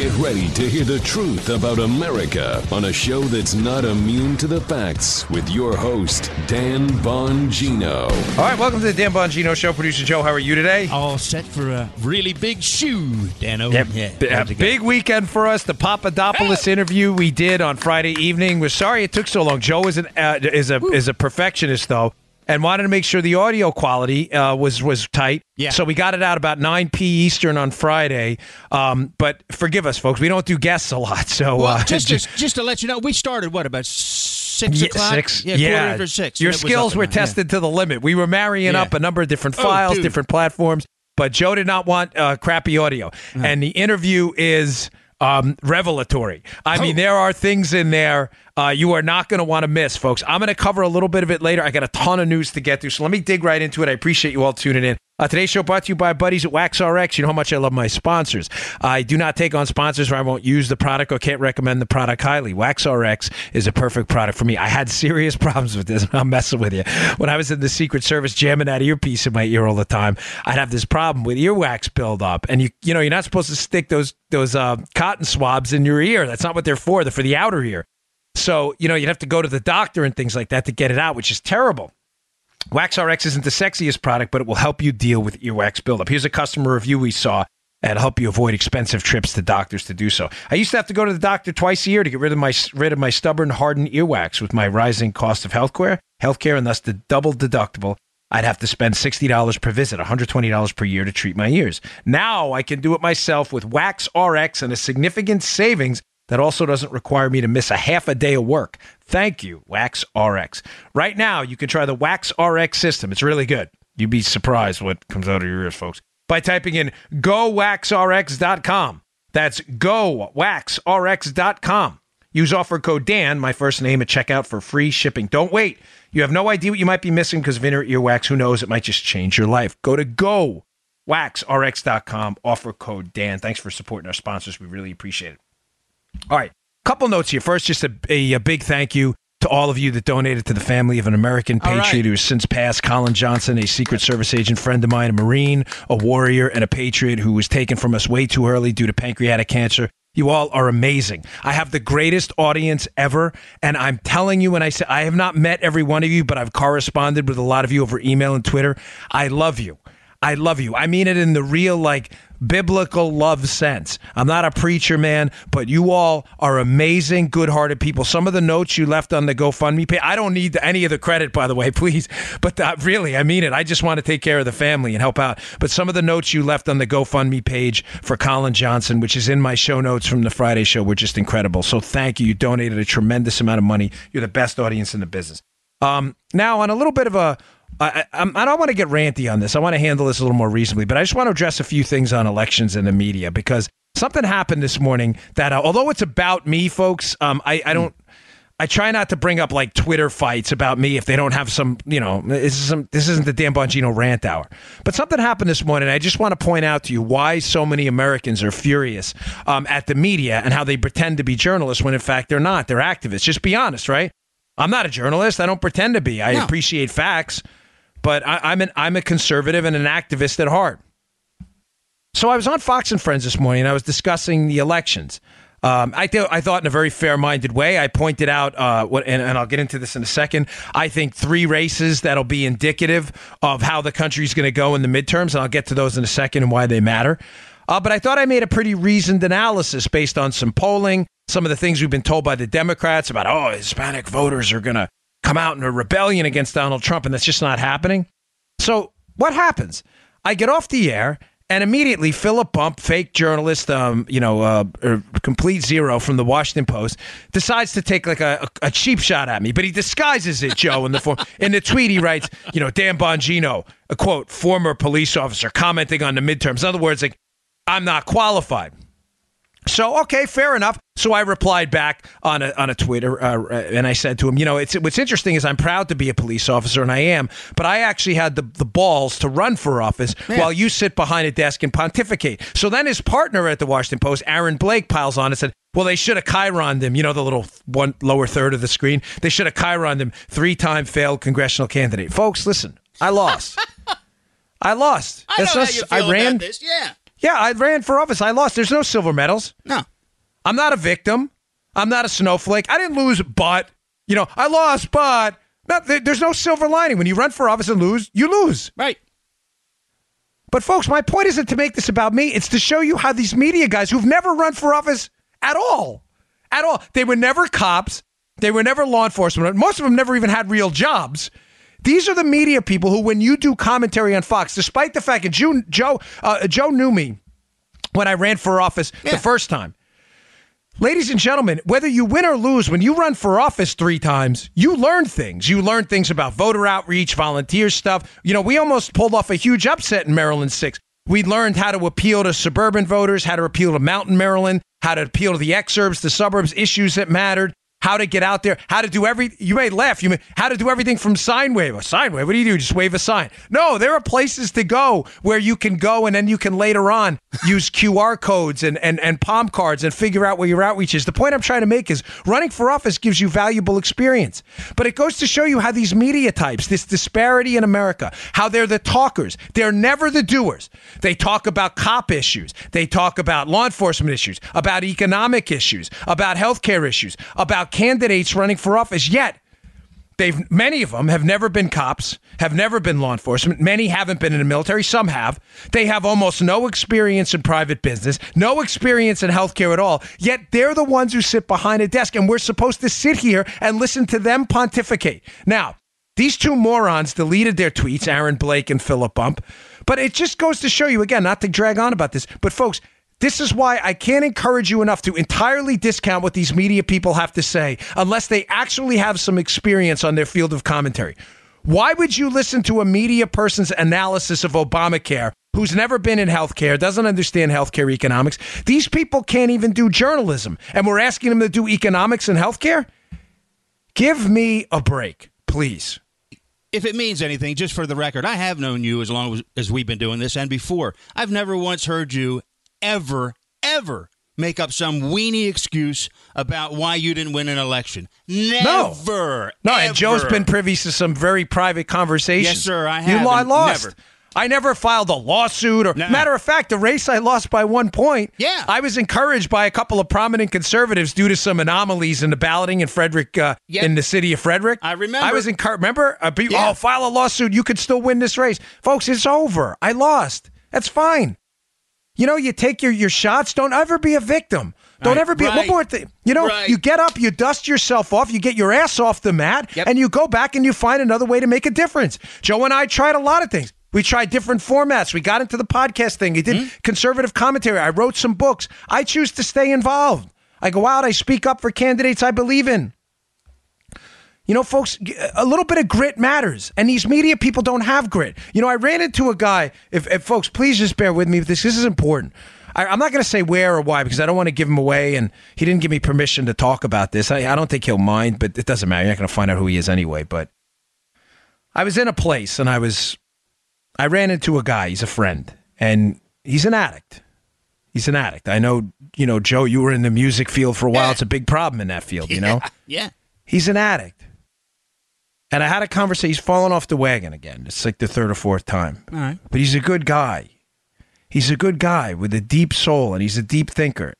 Get ready to hear the truth about America on a show that's not immune to the facts with your host, Dan Bongino. All right, welcome to the Dan Bongino Show. Producer Joe, how are you today? All set for a really big shoe, Dano. Yep. Yeah, B- a big weekend for us. The Papadopoulos interview we did on Friday evening. We're sorry it took so long. Joe is an uh, is a is a perfectionist though, and wanted to make sure the audio quality uh, was was tight. Yeah. So we got it out about nine p Eastern on Friday. Um, but forgive us, folks. We don't do guests a lot, so Well, uh, just, to, just to let you know, we started what about six Yeah, o'clock? Six. Yeah, quarter after six. Your and it was skills were tested to the limit. We were marrying Yeah. up a number of different Oh, files, dude. different platforms, but Joe did not want uh, crappy audio. And the interview is um, revelatory. I mean, Oh. there are things in there uh, you are not going to want to miss, folks. I'm going to cover a little bit of it later. I got a ton of news to get through, so let me dig right into it. I appreciate you all tuning in. Uh, today's show brought to you by buddies at WaxRx. You know how much I love my sponsors. I do not take on sponsors where I won't use the product or can't recommend the product highly. WaxRx is a perfect product for me. I had serious problems with this. I'm messing with you. When I was in the Secret Service jamming that earpiece in my ear all the time, I'd have this problem with earwax buildup. And you you know, you're not supposed to stick those those uh, cotton swabs in your ear. That's not what they're for. They're for the outer ear. So, you know, you'd have to go to the doctor and things like that to get it out, which is terrible. WaxRx isn't the sexiest product, but it will help you deal with earwax buildup. Here's a customer review we saw and help you avoid expensive trips to doctors to do so. I used to have to go to the doctor twice a year to get rid of my rid of my stubborn, hardened earwax. With my rising cost of healthcare, healthcare, and thus the double deductible, I'd have to spend sixty dollars per visit, one hundred twenty dollars per year to treat my ears. Now I can do it myself with Wax RX and a significant savings that also doesn't require me to miss a half a day of work. Thank you, Wax RX. Right now, you can try the Wax RX system. It's really good. You'd be surprised what comes out of your ears, folks. By typing in gowaxrx.com. That's gowaxrx.com. Use offer code Dan, my first name, at checkout for free shipping. Don't wait. You have no idea what you might be missing because of inner earwax. Who knows? It might just change your life. Go to gowaxrx.com. Offer code Dan. Thanks for supporting our sponsors. We really appreciate it. All right, couple notes here. First, just a, a, a big thank you to all of you that donated to the family of an American All right. patriot who has since passed, Colin Johnson, a Secret Service agent friend of mine, a Marine, a warrior, and a patriot who was taken from us way too early due to pancreatic cancer. You all are amazing. I have the greatest audience ever, and I'm telling you when I say I have not met every one of you, but I've corresponded with a lot of you over email and Twitter. I love you. I love you. I mean it in the real, like, biblical love sense. I'm not a preacher, man, but you all are amazing, good hearted people. Some of the notes you left on the GoFundMe page, I don't need any of the credit, by the way, please. But uh, really, I mean it. I just want to take care of the family and help out. But some of the notes you left on the GoFundMe page for Colin Johnson, which is in my show notes from the Friday show, were just incredible. So thank you. You donated a tremendous amount of money. You're the best audience in the business. Um, now, on a little bit of a I, I, I don't want to get ranty on this. I want to handle this a little more reasonably, but I just want to address a few things on elections and the media because something happened this morning that, uh, although it's about me, folks, um, I, I don't. I try not to bring up like Twitter fights about me if they don't have some, you know, this isn't this isn't the Dan Bongino rant hour. But something happened this morning. And I just want to point out to you why so many Americans are furious um, at the media and how they pretend to be journalists when in fact they're not. They're activists. Just be honest, right? I'm not a journalist. I don't pretend to be. I No. appreciate facts, but I, I'm an I'm a conservative and an activist at heart. So I was on Fox and Friends this morning, and I was discussing the elections. Um, I, th- I thought in a very fair-minded way. I pointed out uh, what, and, and I'll get into this in a second. I think three races that'll be indicative of how the country's going to go in the midterms, and I'll get to those in a second and why they matter. Uh, but I thought I made a pretty reasoned analysis based on some polling, some of the things we've been told by the Democrats about, oh, Hispanic voters are going to come out in a rebellion against Donald Trump, and that's just not happening. So what happens? I get off the air and immediately Philip Bump, fake journalist, um, you know, uh, er, complete zero from the Washington Post, decides to take like a, a, a cheap shot at me, but he disguises it, Joe, in the form. In the tweet, he writes, you know, Dan Bongino, a quote, former police officer, commenting on the midterms. In other words, like, I'm not qualified. So okay, fair enough. So I replied back on a on a Twitter, uh, and I said to him, you know, it's what's interesting is I'm proud to be a police officer, and I am, but I actually had the the balls to run for office while you sit behind a desk and pontificate. So then his partner at the Washington Post, Aaron Blake, piles on and said. Well, they should have Chyroned him. You know, the little one lower third of the screen. They should have Chyroned him. Three time failed congressional candidate. Folks, listen, I lost. I lost. I know how you feel I ran. about this. Yeah. Yeah, I ran for office. I lost. There's no silver medals. No. I'm not a victim. I'm not a snowflake. I didn't lose, but you know, I lost, but no, there's no silver lining. When you run for office and lose, you lose. Right. But folks, my point isn't to make this about me. It's to show you how these media guys who've never run for office at all, at all, they were never cops. They were never law enforcement. Most of them never even had real jobs. These are the media people who, when you do commentary on Fox, despite the fact that Joe, Joe, uh, Joe knew me when I ran for office Yeah. the first time. Ladies and gentlemen, whether you win or lose, when you run for office three times, you learn things. You learn things about voter outreach, volunteer stuff. You know, we almost pulled off a huge upset in Maryland 6. We learned how to appeal to suburban voters, how to appeal to Mountain Maryland, how to appeal to the exurbs, the suburbs, issues that mattered, how to get out there, how to do every. You may laugh. You may how to do everything from sign wave. A sign wave. What do you do? Just wave a sign. No, there are places to go where you can go, and then you can later on use QR codes and and and palm cards and figure out where your outreach is. The point I'm trying to make is running for office gives you valuable experience, but it goes to show you how these media types, this disparity in America, how they're the talkers. They're never the doers. They talk about cop issues. They talk about law enforcement issues, about economic issues, about healthcare issues, about candidates running for office. Yet They've many of them have never been cops, have never been law enforcement. Many haven't been in the military, some have. They have almost no experience in private business, no experience in healthcare at all. Yet they're the ones who sit behind a desk and we're supposed to sit here and listen to them pontificate. Now, these two morons deleted their tweets, Aaron Blake and Philip Bump. But it just goes to show you again, not to drag on about this, but folks, this is why I can't encourage you enough to entirely discount what these media people have to say unless they actually have some experience on their field of commentary. Why would you listen to a media person's analysis of Obamacare who's never been in healthcare, doesn't understand healthcare economics? These people can't even do journalism, and we're asking them to do economics and healthcare? Give me a break, please. If it means anything, just for the record, I have known you as long as, we've been doing this and before. I've never once heard you ever, ever make up some weenie excuse about why you didn't win an election. Never. No, and Joe's been privy to some very private conversations. Yes, sir, I have, lo- I lost. never. I never filed a lawsuit or No. matter of fact, the race I lost by one point. Yeah. I was encouraged by a couple of prominent conservatives due to some anomalies in the balloting in Frederick, uh, Yep. in the city of Frederick. I remember. I was encouraged. Remember, uh, be- Yeah. oh, file a lawsuit. You could still win this race, folks. It's over. I lost. That's fine. You know, you take your, your shots. Don't ever be a victim. Don't Right, ever be. One more thing. You know, right. you get up, you dust yourself off, you get your ass off the mat, Yep. and you go back and you find another way to make a difference. Joe and I tried a lot of things. We tried different formats. We got into the podcast thing. We did Hmm? conservative commentary. I wrote some books. I choose to stay involved. I go out, I speak up for candidates I believe in. You know, folks, a little bit of grit matters, and these media people don't have grit. You know, I ran into a guy. If, if folks, please just bear with me. with This this is important. I, I'm not going to say where or why because I don't want to give him away, and he didn't give me permission to talk about this. I, I don't think he'll mind, but it doesn't matter. You're not going to find out who he is anyway. But I was in a place, and I was, I ran into a guy. He's a friend, and he's an addict. He's an addict. I know, you know, Joe. You were in the music field for a while. It's a big problem in that field. You know. Yeah. He's an addict. And I had a conversation. He's fallen off the wagon again. It's like the third or fourth time. All right. But he's a good guy. He's a good guy with a deep soul and he's a deep thinker.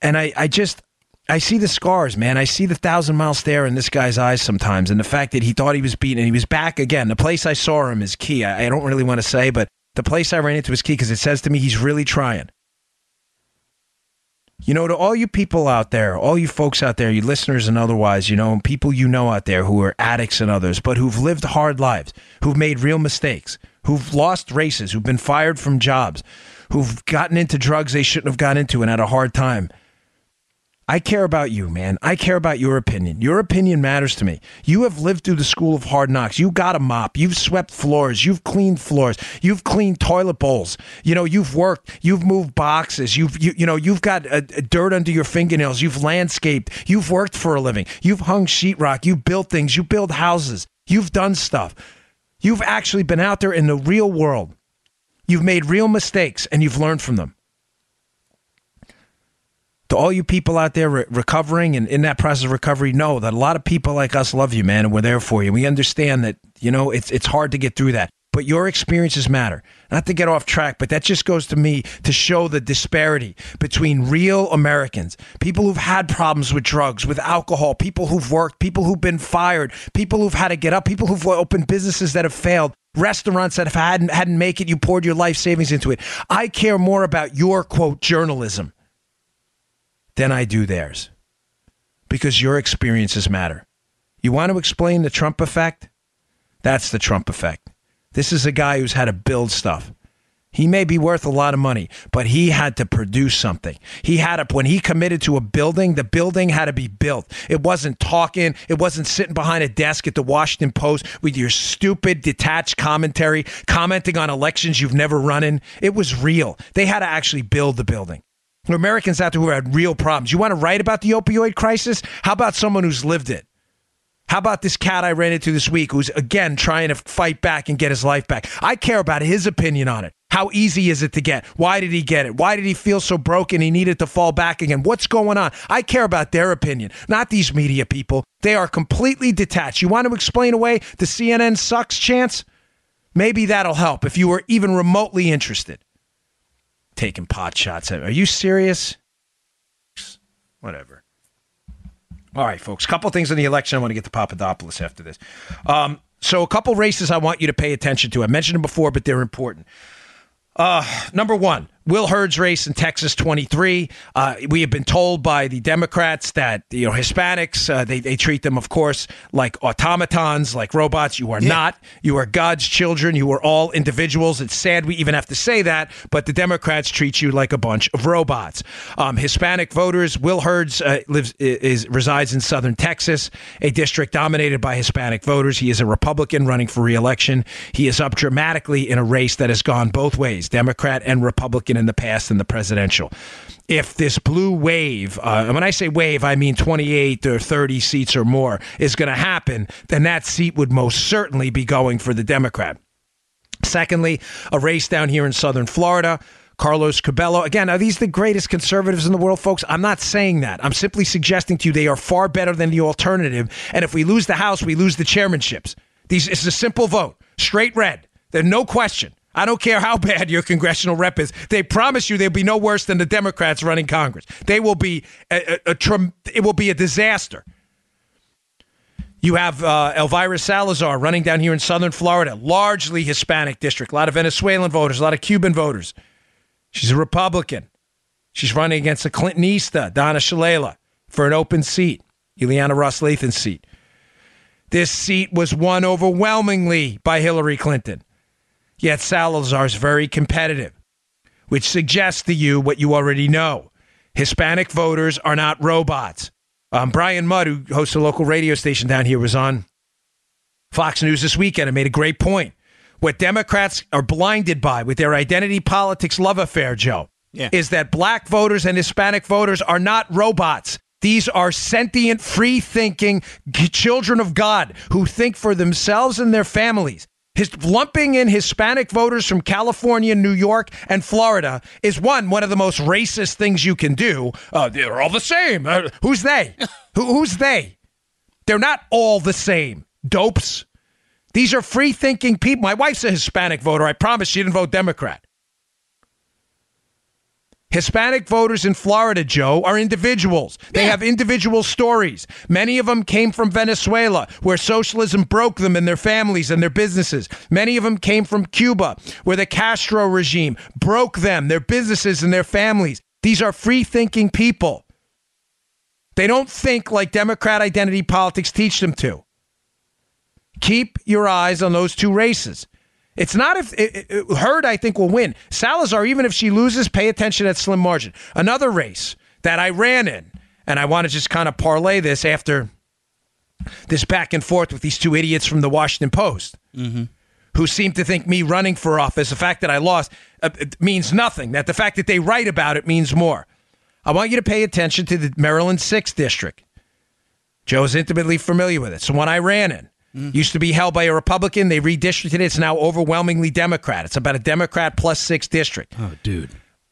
And I, I just, I see the scars, man. I see the thousand mile stare in this guy's eyes sometimes. And the fact that he thought he was beaten and he was back again. The place I saw him is key. I, I don't really want to say, but the place I ran into is key because it says to me he's really trying. You know, to all you people out there, all you folks out there, you listeners and otherwise, you know, people you know out there who are addicts and others, but who've lived hard lives, who've made real mistakes, who've lost races, who've been fired from jobs, who've gotten into drugs they shouldn't have got into and had a hard time. I care about you, man. I care about your opinion. Your opinion matters to me. You have lived through the school of hard knocks. You got a mop. You've swept floors. You've cleaned floors. You've cleaned toilet bowls. You know, you've worked. You've moved boxes. You've you, you know, you've got uh, dirt under your fingernails. You've landscaped. You've worked for a living. You've hung sheetrock. You built things. You build houses. You've done stuff. You've actually been out there in the real world. You've made real mistakes and you've learned from them to all you people out there re- recovering and in that process of recovery, know that a lot of people like us love you, man, and we're there for you. We understand that you know it's it's hard to get through that, but your experiences matter. Not to get off track, but that just goes to me to show the disparity between real Americans, people who've had problems with drugs, with alcohol, people who've worked, people who've been fired, people who've had to get up, people who've opened businesses that have failed, restaurants that have hadn't, hadn't make it, you poured your life savings into it. I care more about your quote journalism than I do theirs. Because your experiences matter. You want to explain the Trump effect? That's the Trump effect. This is a guy who's had to build stuff. He may be worth a lot of money, but he had to produce something. He had to, when he committed to a building, the building had to be built. It wasn't talking, it wasn't sitting behind a desk at the Washington Post with your stupid, detached commentary, commenting on elections you've never run in. It was real. They had to actually build the building. Americans out there who had real problems. You want to write about the opioid crisis? How about someone who's lived it? How about this cat I ran into this week who's again trying to fight back and get his life back? I care about his opinion on it. How easy is it to get? Why did he get it? Why did he feel so broken he needed to fall back again? What's going on? I care about their opinion, not these media people. They are completely detached. You want to explain away the CNN sucks chance? Maybe that'll help if you were even remotely interested. Taking pot shots. Are you serious? Whatever. All right, folks. A couple things in the election. I want to get to Papadopoulos after this. Um, so, a couple races I want you to pay attention to. I mentioned them before, but they're important. Uh, number one, Will Hurd's race in Texas 23. Uh, we have been told by the Democrats that you know Hispanics uh, they they treat them, of course, like automatons, like robots. You are yeah. not. You are God's children. You are all individuals. It's sad we even have to say that, but the Democrats treat you like a bunch of robots. Um, Hispanic voters. Will Hurd's uh, lives is resides in Southern Texas, a district dominated by Hispanic voters. He is a Republican running for reelection. He is up dramatically in a race that has gone both ways, Democrat and Republican in the past in the presidential. If this blue wave, uh, and when I say wave, I mean 28 or 30 seats or more, is going to happen, then that seat would most certainly be going for the Democrat. Secondly, a race down here in southern Florida. Carlos Curbelo. Again, are these the greatest conservatives in the world, folks? I'm not saying that. I'm simply suggesting to you they are far better than the alternative. And if we lose the House, we lose the chairmanships. These, it's a simple vote, straight red. There's no question. I don't care how bad your congressional rep is. They promise you they'll be no worse than the Democrats running Congress. They will be a, a, a it will be a disaster. You have uh, Elvira Salazar running down here in southern Florida, largely Hispanic district, a lot of Venezuelan voters, a lot of Cuban voters. She's a Republican. She's running against a Clintonista, Donna Shalala, for an open seat, Ileana Ros-Lehtinen's seat. This seat was won overwhelmingly by Hillary Clinton. Yet Salazar is very competitive, which suggests to you what you already know. Hispanic voters are not robots. Um, Brian Mudd, who hosts a local radio station down here, was on Fox News this weekend and made a great point. What Democrats are blinded by with their identity politics love affair, Joe, yeah. is that black voters and Hispanic voters are not robots. These are sentient, free thinking children of God who think for themselves and their families. His lumping in Hispanic voters from California, New York, and Florida is one one of the most racist things you can do. Uh, they're all the same. Uh, who's they? Who, who's they? They're not all the same. Dopes. These are free thinking people. My wife's a Hispanic voter. I promise she didn't vote Democrat. Hispanic voters in Florida, Joe, are individuals. They yeah. have individual stories. Many of them came from Venezuela, where socialism broke them and their families and their businesses. Many of them came from Cuba, where the Castro regime broke them, their businesses, and their families. These are free thinking people. They don't think like Democrat identity politics teach them to. Keep your eyes on those two races. It's not if it, it, Hurd, I think, will win. Salazar, even if she loses, pay attention at slim margin. Another race that I ran in, and I want to just kind of parlay this after this back and forth with these two idiots from the Washington Post. Mm-hmm who seem to think me running for office, the fact that I lost, uh, means nothing. That the fact that they write about it means more. I want you to pay attention to the Maryland 6th District. Joe's intimately familiar with it. It's the one I ran in, Mm. Used to be held by a Republican. They redistricted it. It's now overwhelmingly Democrat. It's about a Democrat plus six district. Oh, dude.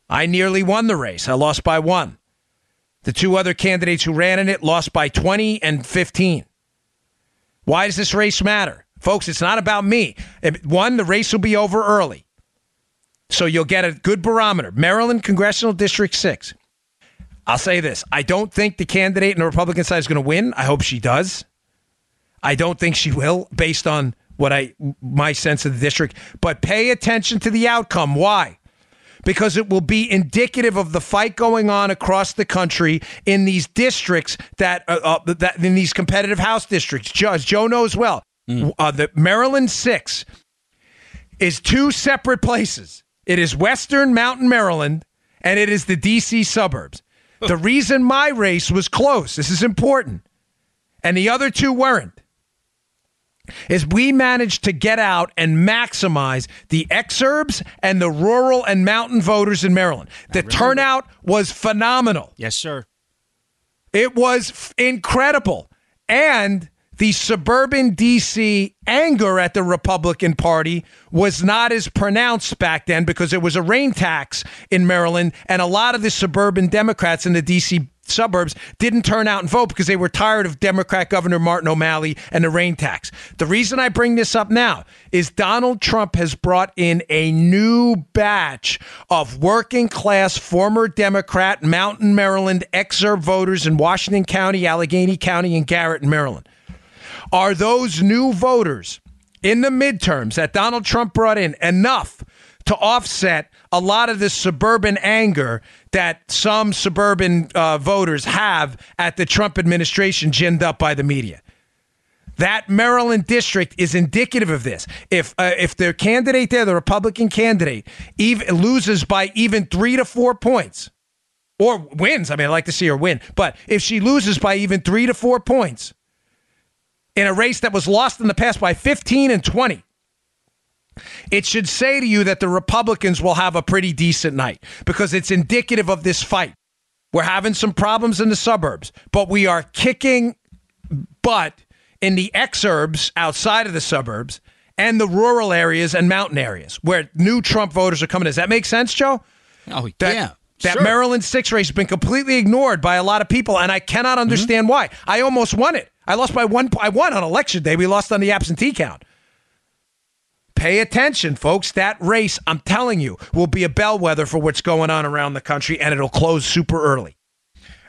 I nearly won the race. I lost by one. The two other candidates who ran in it lost by 20 and 15. Why does this race matter? Folks, it's not about me. One, the race will be over early. So you'll get a good barometer. Maryland Congressional District 6. I'll say this I don't think the candidate in the Republican side is going to win. I hope she does. I don't think she will, based on what I my sense of the district. But pay attention to the outcome. Why? Because it will be indicative of the fight going on across the country in these districts that, uh, uh, that in these competitive House districts. Joe, Joe knows well. Mm. Uh, the Maryland six is two separate places. It is Western Mountain Maryland, and it is the D.C. suburbs. The reason my race was close, this is important, and the other two weren't, is we managed to get out and maximize the exurbs and the rural and mountain voters in Maryland. The turnout was phenomenal. Yes, sir. It was f- incredible. And the suburban DC anger at the Republican Party was not as pronounced back then because it was a rain tax in Maryland, and a lot of the suburban Democrats in the DC suburbs didn't turn out and vote because they were tired of Democrat Governor Martin O'Malley and the rain tax. The reason I bring this up now is Donald Trump has brought in a new batch of working class former Democrat Mountain Maryland exurb voters in Washington County, Allegany County, and Garrett, in Maryland. Are those new voters in the midterms that Donald Trump brought in enough to offset a lot of the suburban anger that some suburban uh, voters have at the Trump administration ginned up by the media? That Maryland district is indicative of this. If uh, if their candidate there, the Republican candidate, even loses by even three to four points, or wins, I mean, I'd like to see her win, but if she loses by even three to four points, in a race that was lost in the past by 15 and 20. It should say to you that the Republicans will have a pretty decent night because it's indicative of this fight. We're having some problems in the suburbs, but we are kicking butt in the exurbs outside of the suburbs and the rural areas and mountain areas where new Trump voters are coming. Does that make sense, Joe? Oh, that, yeah. That sure. Maryland six race has been completely ignored by a lot of people, and I cannot understand mm-hmm. why. I almost won it. I lost by one. I won on election day. We lost on the absentee count. Pay attention, folks. That race, I'm telling you, will be a bellwether for what's going on around the country, and it'll close super early.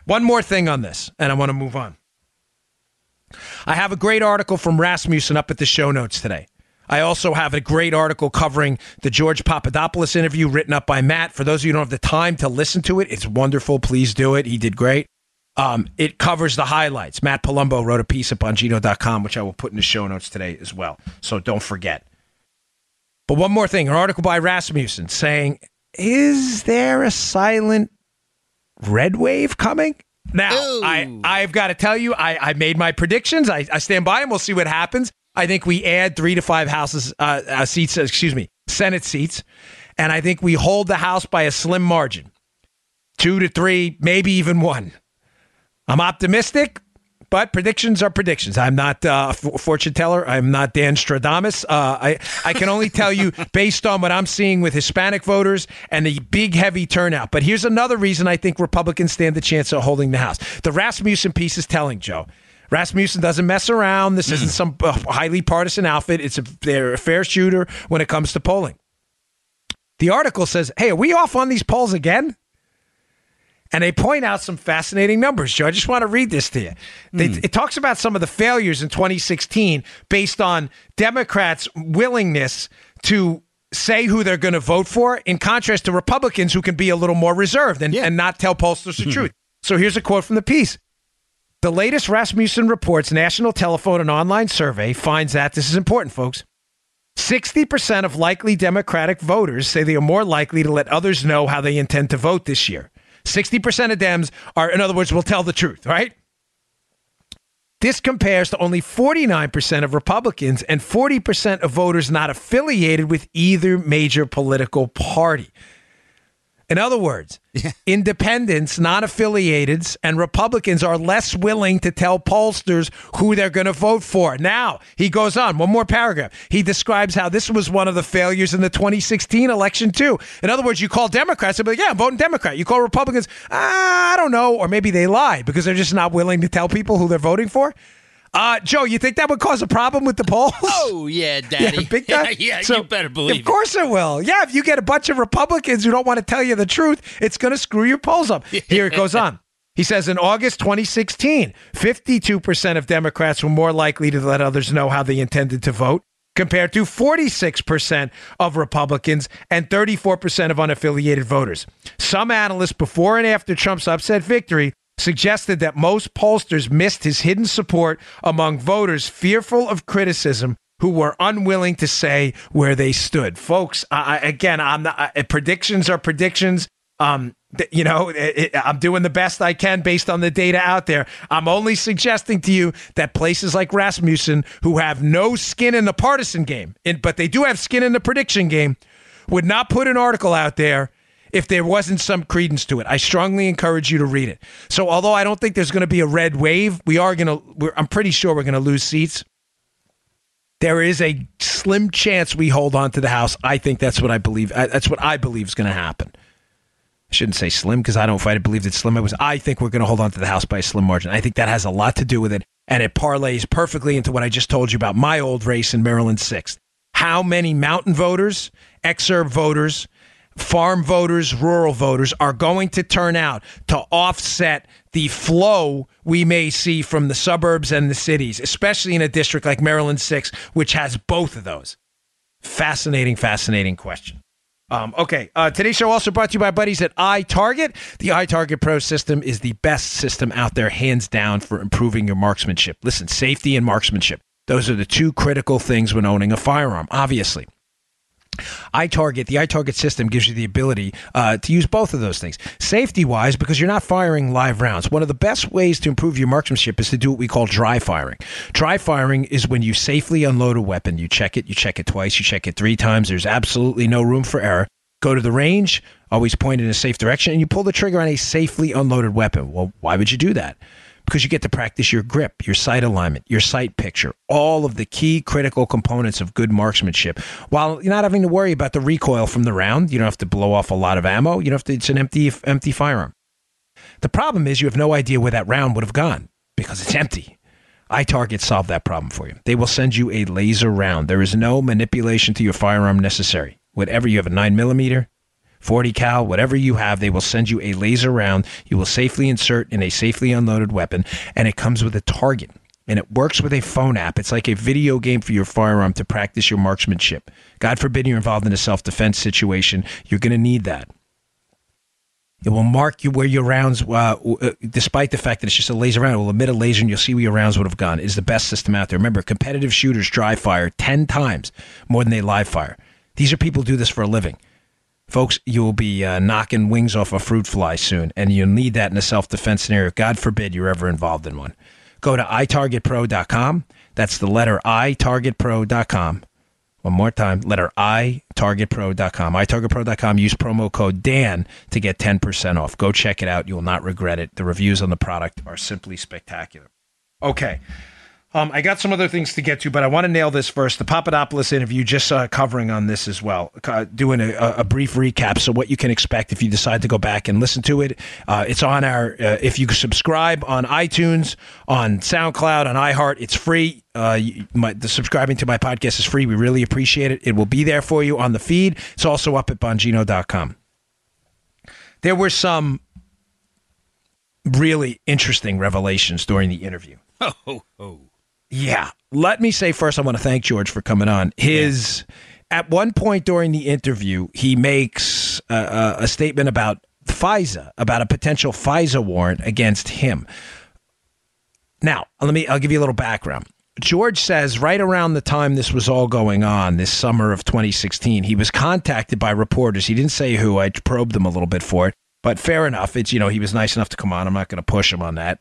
One more thing on this, and I want to move on. I have a great article from Rasmussen up at the show notes today. I also have a great article covering the George Papadopoulos interview written up by Matt. For those of you who don't have the time to listen to it, it's wonderful. Please do it. He did great. Um, it covers the highlights. Matt Palumbo wrote a piece up on Gino.com, which I will put in the show notes today as well. So don't forget. But one more thing an article by Rasmussen saying, Is there a silent red wave coming? Now, I, I've got to tell you, I, I made my predictions. I, I stand by them. We'll see what happens. I think we add three to five houses, uh, uh, seats, excuse me, Senate seats. And I think we hold the House by a slim margin two to three, maybe even one. I'm optimistic, but predictions are predictions. I'm not uh, a fortune teller. I'm not Dan Stradamus. Uh, I I can only tell you based on what I'm seeing with Hispanic voters and the big heavy turnout. But here's another reason I think Republicans stand the chance of holding the House. The Rasmussen piece is telling Joe. Rasmussen doesn't mess around. This isn't some uh, highly partisan outfit. It's a they're a fair shooter when it comes to polling. The article says, "Hey, are we off on these polls again?" And they point out some fascinating numbers, Joe. I just want to read this to you. Mm. It talks about some of the failures in 2016 based on Democrats' willingness to say who they're going to vote for, in contrast to Republicans who can be a little more reserved and, yeah. and not tell pollsters the hmm. truth. So here's a quote from the piece. The latest Rasmussen Reports National Telephone and Online Survey finds that, this is important, folks, 60% of likely Democratic voters say they are more likely to let others know how they intend to vote this year. 60% of Dems are, in other words, will tell the truth, right? This compares to only 49% of Republicans and 40% of voters not affiliated with either major political party. In other words, yeah. independents, non affiliateds, and Republicans are less willing to tell pollsters who they're going to vote for. Now, he goes on, one more paragraph. He describes how this was one of the failures in the 2016 election, too. In other words, you call Democrats, they'll be like, yeah, I'm voting Democrat. You call Republicans, ah, I don't know. Or maybe they lie because they're just not willing to tell people who they're voting for. Uh, Joe, you think that would cause a problem with the polls? Oh yeah, Daddy. Yeah, big time. yeah, So, you better believe Of course it will. Yeah, if you get a bunch of Republicans who don't want to tell you the truth, it's going to screw your polls up. Here it goes on. He says in August 2016, 52% of Democrats were more likely to let others know how they intended to vote, compared to 46% of Republicans and 34% of unaffiliated voters. Some analysts, before and after Trump's upset victory, suggested that most pollsters missed his hidden support among voters fearful of criticism who were unwilling to say where they stood. Folks, I, again, I'm not, I, predictions are predictions. Um, you know, it, it, I'm doing the best I can based on the data out there. I'm only suggesting to you that places like Rasmussen, who have no skin in the partisan game, in, but they do have skin in the prediction game, would not put an article out there if there wasn't some credence to it. I strongly encourage you to read it. So, although I don't think there's going to be a red wave, we are going to. I'm pretty sure we're going to lose seats. There is a slim chance we hold on to the House. I think that's what I believe. Uh, that's what I believe is going to happen. I shouldn't say slim because I don't fight. I believe that slim. It was. I think we're going to hold on to the House by a slim margin. I think that has a lot to do with it, and it parlays perfectly into what I just told you about my old race in Maryland sixth. How many mountain voters, exurb voters, farm voters, rural voters are going to turn out to offset the flow we may see from the suburbs and the cities, especially in a district like Maryland 6, which has both of those. Fascinating, fascinating question. Um, okay, uh, today's show also brought to you by buddies at iTarget. The iTarget Pro system is the best system out there, hands down, for improving your marksmanship. Listen, safety and marksmanship. Those are the two critical things when owning a firearm, obviously iTarget, the iTarget system gives you the ability uh, to use both of those things. Safety wise, because you're not firing live rounds. One of the best ways to improve your marksmanship is to do what we call dry firing. Dry firing is when you safely unload a weapon. You check it, you check it twice, you check it three times. There's absolutely no room for error. Go to the range, always point in a safe direction, and you pull the trigger on a safely unloaded weapon. Well, why would you do that? Because you get to practice your grip, your sight alignment, your sight picture, all of the key critical components of good marksmanship. While you're not having to worry about the recoil from the round, you don't have to blow off a lot of ammo. You don't have to, it's an empty, empty firearm. The problem is you have no idea where that round would have gone because it's empty. iTarget solved that problem for you. They will send you a laser round. There is no manipulation to your firearm necessary. Whatever you have a 9 millimeter, 40 cal, whatever you have, they will send you a laser round. You will safely insert in a safely unloaded weapon, and it comes with a target. And it works with a phone app. It's like a video game for your firearm to practice your marksmanship. God forbid you're involved in a self defense situation. You're going to need that. It will mark you where your rounds, uh, uh, despite the fact that it's just a laser round, it will emit a laser and you'll see where your rounds would have gone. Is the best system out there. Remember, competitive shooters dry fire 10 times more than they live fire. These are people who do this for a living. Folks, you will be uh, knocking wings off a fruit fly soon, and you'll need that in a self defense scenario. God forbid you're ever involved in one. Go to itargetpro.com. That's the letter I. One more time, letter I, targetpro.com. itargetpro.com. Use promo code DAN to get 10% off. Go check it out. You will not regret it. The reviews on the product are simply spectacular. Okay. Um, I got some other things to get to, but I want to nail this first. The Papadopoulos interview, just uh, covering on this as well, uh, doing a, a, brief recap. So, what you can expect if you decide to go back and listen to it. Uh, it's on our, uh, if you subscribe on iTunes, on SoundCloud, on iHeart, it's free. Uh, my, the subscribing to my podcast is free. We really appreciate it. It will be there for you on the feed. It's also up at bongino.com. There were some really interesting revelations during the interview. Oh, oh. Yeah. Let me say first, I want to thank George for coming on. His yeah. at one point during the interview, he makes a, a statement about FISA, about a potential FISA warrant against him. Now, let me. I'll give you a little background. George says right around the time this was all going on, this summer of 2016, he was contacted by reporters. He didn't say who. I probed them a little bit for it, but fair enough. It's you know he was nice enough to come on. I'm not going to push him on that.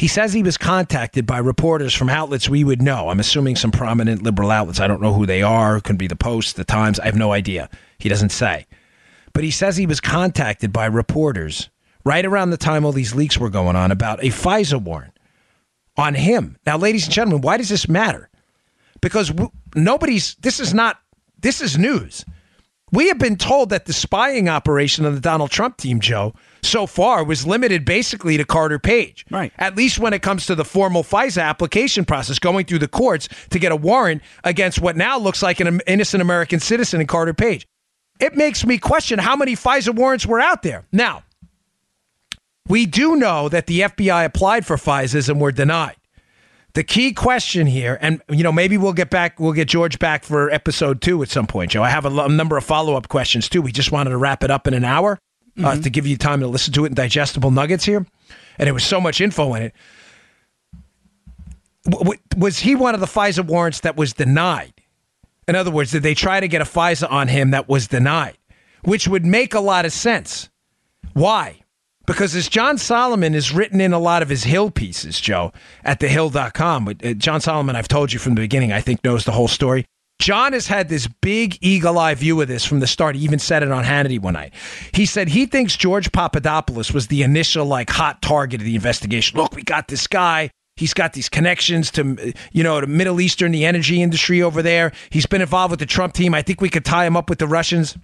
He says he was contacted by reporters from outlets we would know. I'm assuming some prominent liberal outlets. I don't know who they are. Could be the Post, the Times. I have no idea. He doesn't say. But he says he was contacted by reporters right around the time all these leaks were going on about a FISA warrant on him. Now, ladies and gentlemen, why does this matter? Because nobody's, this is not, this is news. We have been told that the spying operation on the Donald Trump team, Joe, so far was limited basically to Carter Page. Right. At least when it comes to the formal FISA application process, going through the courts to get a warrant against what now looks like an innocent American citizen in Carter Page. It makes me question how many FISA warrants were out there. Now, we do know that the FBI applied for FISAs and were denied. The key question here, and you know, maybe we'll get back, we'll get George back for episode two at some point, Joe. I have a, number of follow up questions too. We just wanted to wrap it up in an hour uh, Mm-hmm. to give you time to listen to it in digestible nuggets here, and it was so much info in it. W- was he one of the FISA warrants that was denied? In other words, did they try to get a FISA on him that was denied? Which would make a lot of sense. Why? Because as John Solomon is written in a lot of his Hill pieces, Joe, at thehill.com, uh, John Solomon, I've told you from the beginning, I think knows the whole story. John has had this big eagle eye view of this from the start. He even said it on Hannity one night. He said he thinks George Papadopoulos was the initial like hot target of the investigation. Look, we got this guy. He's got these connections to, you know, to Middle Eastern, the energy industry over there. He's been involved with the Trump team. I think we could tie him up with the Russians.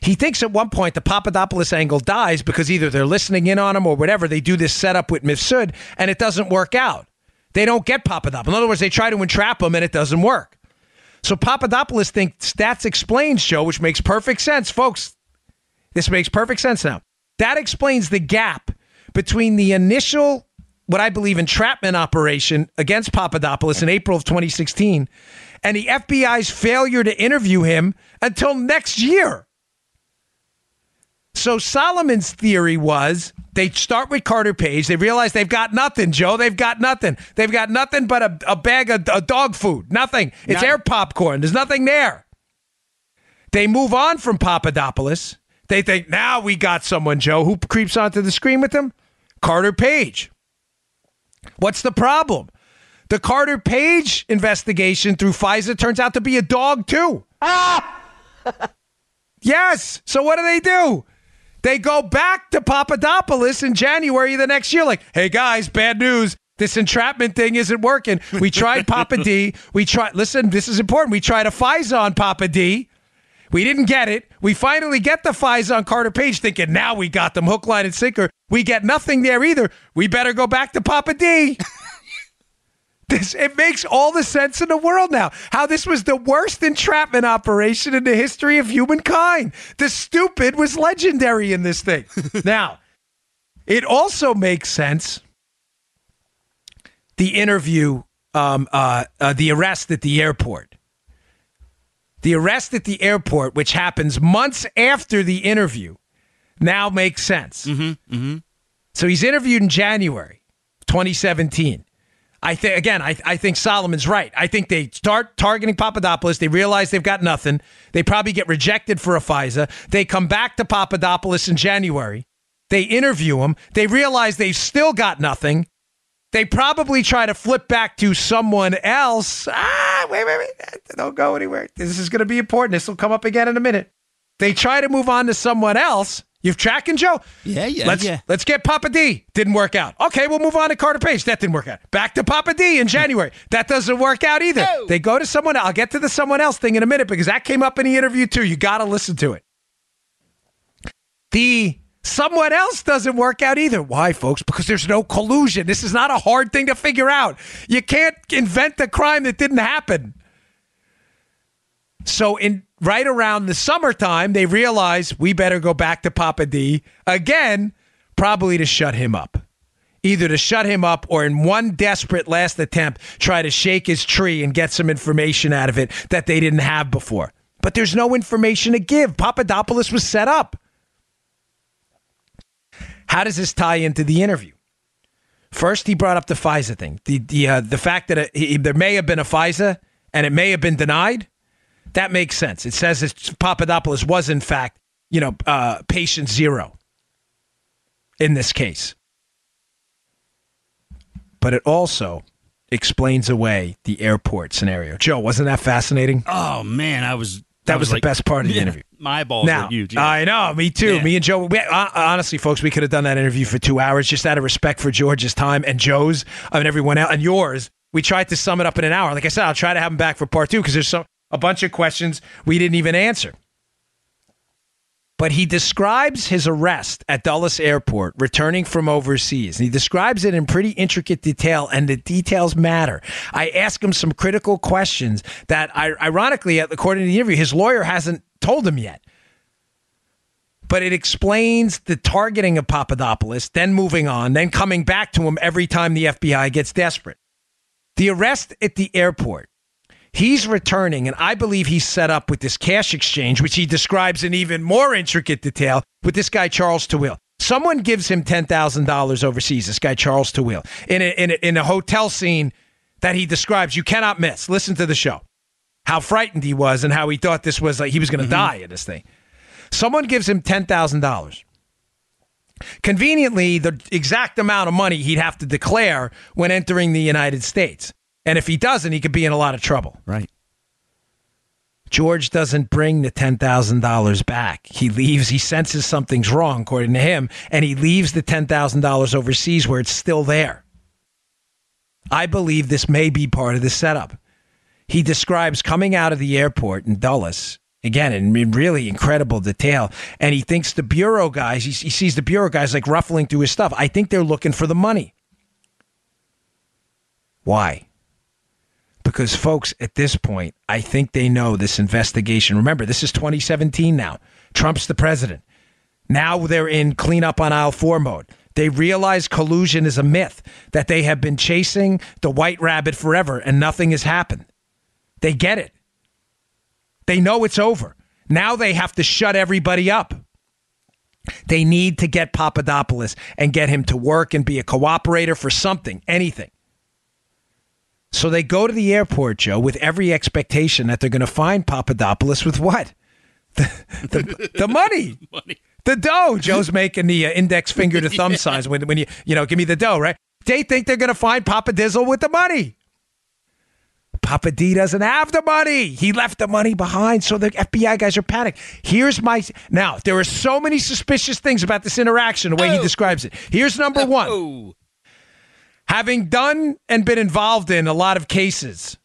He thinks at one point the Papadopoulos angle dies because either they're listening in on him or whatever. They do this setup with Mifsud and it doesn't work out. They don't get Papadopoulos. In other words, they try to entrap him and it doesn't work. So Papadopoulos thinks Stats explains, Joe, which makes perfect sense, folks. This makes perfect sense now. That explains the gap between the initial, what I believe, entrapment operation against Papadopoulos in April of 2016 and the FBI's failure to interview him until next year. So Solomon's theory was they start with Carter Page. They realize they've got nothing, Joe. They've got nothing. They've got nothing but a, a bag of, of dog food. Nothing. It's Not- air popcorn. There's nothing there. They move on from Papadopoulos. They think now we got someone, Joe, who creeps onto the screen with them? Carter Page. What's the problem? The Carter Page investigation through FISA turns out to be a dog, too. Ah! yes. So what do they do? They go back to Papadopoulos in January of the next year, like, hey guys, bad news. This entrapment thing isn't working. We tried Papa D. We tried, listen, this is important. We tried a FISA on Papa D. We didn't get it. We finally get the FISA on Carter Page, thinking now we got them hook, line, and sinker. We get nothing there either. We better go back to Papa D. This it makes all the sense in the world now. How this was the worst entrapment operation in the history of humankind. The stupid was legendary in this thing. now, it also makes sense. The interview, um, uh, uh, the arrest at the airport. The arrest at the airport, which happens months after the interview, now makes sense. So he's interviewed in January 2017. I think again, I, I think Solomon's right. I think they start targeting Papadopoulos. They realize they've got nothing. They probably get rejected for a FISA. They come back to Papadopoulos in January. They interview him. They realize they've still got nothing. They probably try to flip back to someone else. Ah, wait, wait, wait. Don't go anywhere. This is going to be important. This will come up again in a minute. They try to move on to someone else. You've tracking, Joe? Yeah, yeah, let's, yeah. Let's get Papa D. Didn't work out. Okay, we'll move on to Carter Page. That didn't work out. Back to Papa D in January. that doesn't work out either. They go to someone. I'll get to the someone else thing in a minute because that came up in the interview too. You got to listen to it. The someone else doesn't work out either. Why, folks? Because there's no collusion. This is not a hard thing to figure out. You can't invent a crime that didn't happen. So in right around the summertime, they realize we better go back to Papa D again, probably to shut him up. Either to shut him up or in one desperate last attempt, try to shake his tree and get some information out of it that they didn't have before. But there's no information to give. Papadopoulos was set up. How does this tie into the interview? First, he brought up the FISA thing. The the uh, the fact that it, he, there may have been a FISA and it may have been denied. That makes sense. It says that Papadopoulos was in fact, you know, uh, patient zero in this case. But it also explains away the airport scenario. Joe, wasn't that fascinating? Oh man, I was. That I was the like- best part of the Yeah, interview. My balls now, were huge. yeah. I know, me too. Yeah. Me and Joe. We, uh, honestly, folks, we could have done that interview for two hours just out of respect for George's time and Joe's and everyone else and yours. We tried to sum it up in an hour. Like I said, I'll try to have him back for part two because there's so a bunch of questions we didn't even answer. But he describes his arrest at Dulles Airport, returning from overseas. He describes it in pretty intricate detail, and the details matter. I ask him some critical questions that, ironically, according to the interview, his lawyer hasn't told him yet. But it explains the targeting of Papadopoulos, then moving on, then coming back to him every time the FBI gets desperate. The arrest at the airport He's returning, and I believe he's set up with this cash exchange, which he describes in even more intricate detail with this guy, Charles Tawil. Someone gives him $10,000 overseas, this guy, Charles Tawil, in a, in, a, in a hotel scene that he describes. You cannot miss. Listen to the show. How frightened he was and how he thought this was like he was going to mm-hmm. die in this thing. Someone gives him $10,000. Conveniently, the exact amount of money he'd have to declare when entering the United States. And if he doesn't, he could be in a lot of trouble. Right. George doesn't bring the $10,000 back. He leaves, he senses something's wrong, according to him, and he leaves the $10,000 overseas where it's still there. I believe this may be part of the setup. He describes coming out of the airport in Dulles, again, in really incredible detail, and he thinks the Bureau guys, he, he sees the Bureau guys like ruffling through his stuff. I think they're looking for the money. Why? Because, folks, at this point, I think they know this investigation. Remember, this is 2017 now. Trump's the president. Now they're in cleanup on aisle four mode. They realize collusion is a myth, that they have been chasing the white rabbit forever and nothing has happened. They get it. They know it's over. Now they have to shut everybody up. They need to get Papadopoulos and get him to work and be a cooperator for something, anything. So they go to the airport, Joe, with every expectation that they're going to find Papadopoulos with what? The, the, the money. money. The dough. Joe's making the uh, index finger to thumb yeah. signs when, when you, you know, give me the dough, right? They think they're going to find Papa Dizzle with the money. Papa D doesn't have the money. He left the money behind, so the FBI guys are panicked. Here's my now. There are so many suspicious things about this interaction, the way oh. he describes it. Here's number one. Oh having done and been involved in a lot of cases,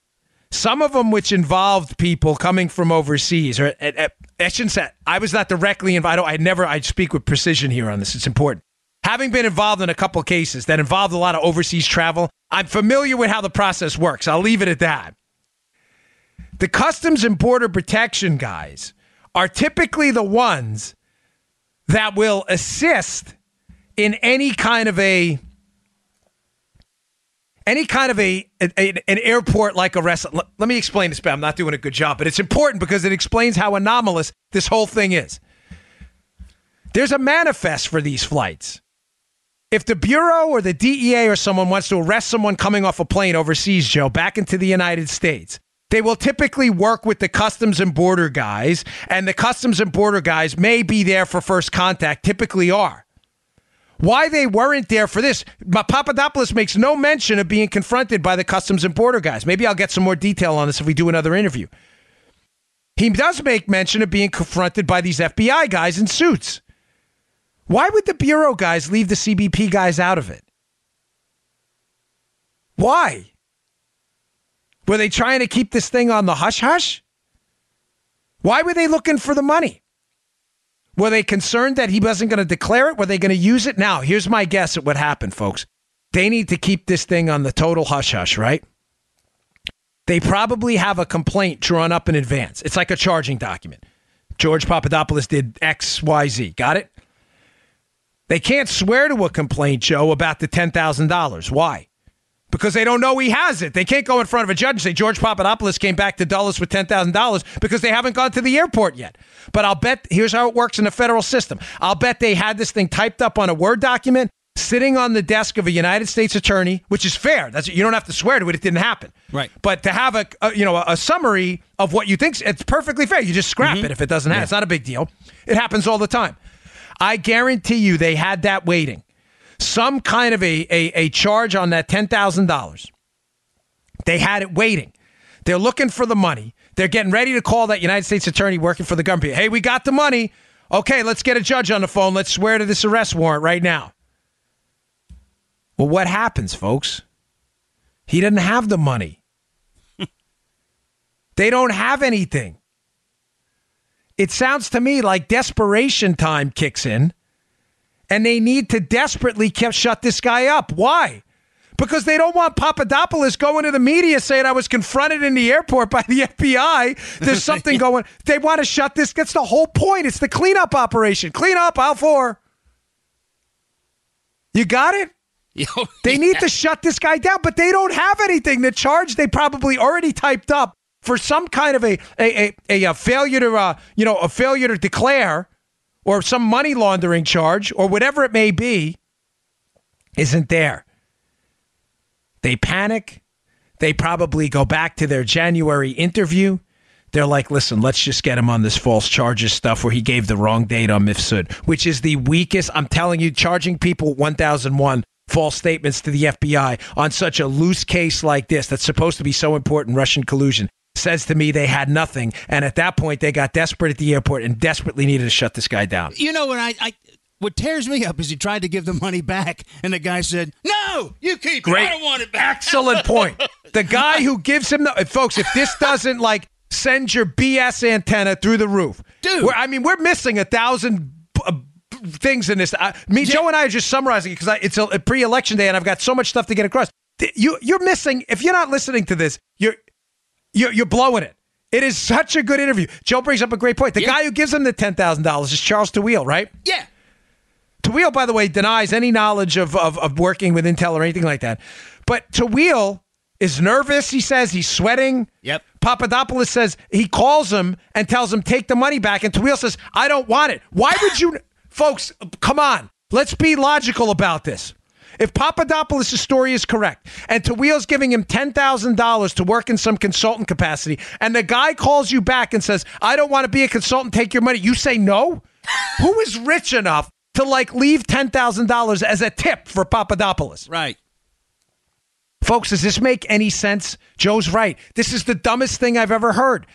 some of them which involved people coming from overseas, or at, at, I shouldn't say I was not directly invited. I never. I speak with precision here on this. It's important. Having been involved in a couple cases that involved a lot of overseas travel, I'm familiar with how the process works. I'll leave it at that. The Customs and Border Protection guys are typically the ones that will assist in any kind of a any kind of a, a an airport like arrest. Let, let me explain this, but I'm not doing a good job, but it's important because it explains how anomalous this whole thing is. There's a manifest for these flights. If the Bureau or the DEA or someone wants to arrest someone coming off a plane overseas, Joe, back into the United States, they will typically work with the customs and border guys, and the customs and border guys may be there for first contact, typically are. Why they weren't there for this? Papadopoulos makes no mention of being confronted by the Customs and Border guys. Maybe I'll get some more detail on this if we do another interview. He does make mention of being confronted by these FBI guys in suits. Why would the Bureau guys leave the CBP guys out of it? Why? Were they trying to keep this thing on the hush hush? Why were they looking for the money? Were they concerned that he wasn't going to declare it? Were they going to use it? Now, here's my guess at what happened, folks. They need to keep this thing on the total hush hush, right? They probably have a complaint drawn up in advance. It's like a charging document. George Papadopoulos did X, Y, Z. Got it? They can't swear to a complaint, Joe, about the $10,000. Why? Because they don't know he has it. They can't go in front of a judge and say George Papadopoulos came back to Dulles with $10,000 because they haven't gone to the airport yet. But I'll bet here's how it works in the federal system. I'll bet they had this thing typed up on a Word document sitting on the desk of a United States attorney, which is fair. That's you don't have to swear to it; it didn't happen. Right. But to have a, a you know a, summary of what you think, it's perfectly fair. You just scrap mm-hmm. it if it doesn't happen. Yeah. It's not a big deal. It happens all the time. I guarantee you, they had that waiting some kind of a, a, a charge on that $10,000. They had it waiting. They're looking for the money. They're getting ready to call that United States attorney working for the government. Hey, we got the money. Okay, let's get a judge on the phone. Let's swear to this arrest warrant right now. Well, what happens, folks? He didn't have the money. They don't have anything. It sounds to me like desperation time kicks in and they need to desperately keep, shut this guy up. Why? Because they don't want Papadopoulos going to the media saying I was confronted in the airport by the FBI. There's something going. They want to shut this. That's the whole point. It's the cleanup operation. Clean up, out for. You got it? they need to shut this guy down, but they don't have anything. The charge they probably already typed up for some kind of a a, a, a failure to uh, you know a failure to declare or some money laundering charge or whatever it may be isn't there. They panic. They probably go back to their January interview. They're like, listen, let's just get him on this false charges stuff where he gave the wrong date on Mifsud, which is the weakest. I'm telling you, charging people 1001 false statements to the FBI on such a loose case like this that's supposed to be so important Russian collusion says to me they had nothing. And at that point, they got desperate at the airport and desperately needed to shut this guy down. You know what I, I what tears me up is he tried to give the money back, and the guy said, "No, you keep Great. it. I don't want it back." Excellent point. The guy who gives him the folks, if this doesn't like send your BS antenna through the roof, Dude. we're- I mean, we're missing a thousand. Uh, Things in this, uh, me, Joe, and I are just summarizing it because it's a, a pre-election day, and I've got so much stuff to get across. You, you're missing. If you're not listening to this, you're you're, you're blowing it. It is such a good interview. Joe brings up a great point. The Yeah. guy who gives him the ten thousand dollars is Charles Tawil, right? Yeah. Tawil, by the way, denies any knowledge of, of, of working with Intel or anything like that. But Tawil is nervous, he says. He's sweating. Yep. Papadopoulos says he calls him and tells him, take the money back. And Tawil says, I don't want it. Why would you? Folks, come on. Let's be logical about this. If Papadopoulos' story is correct and Tawil's giving him $10,000 to work in some consultant capacity, and the guy calls you back and says, I don't want to be a consultant, take your money, you say no? Who is rich enough to like leave $10,000 as a tip for Papadopoulos? Right. Folks, does this make any sense? Joe's right. This is the dumbest thing I've ever heard.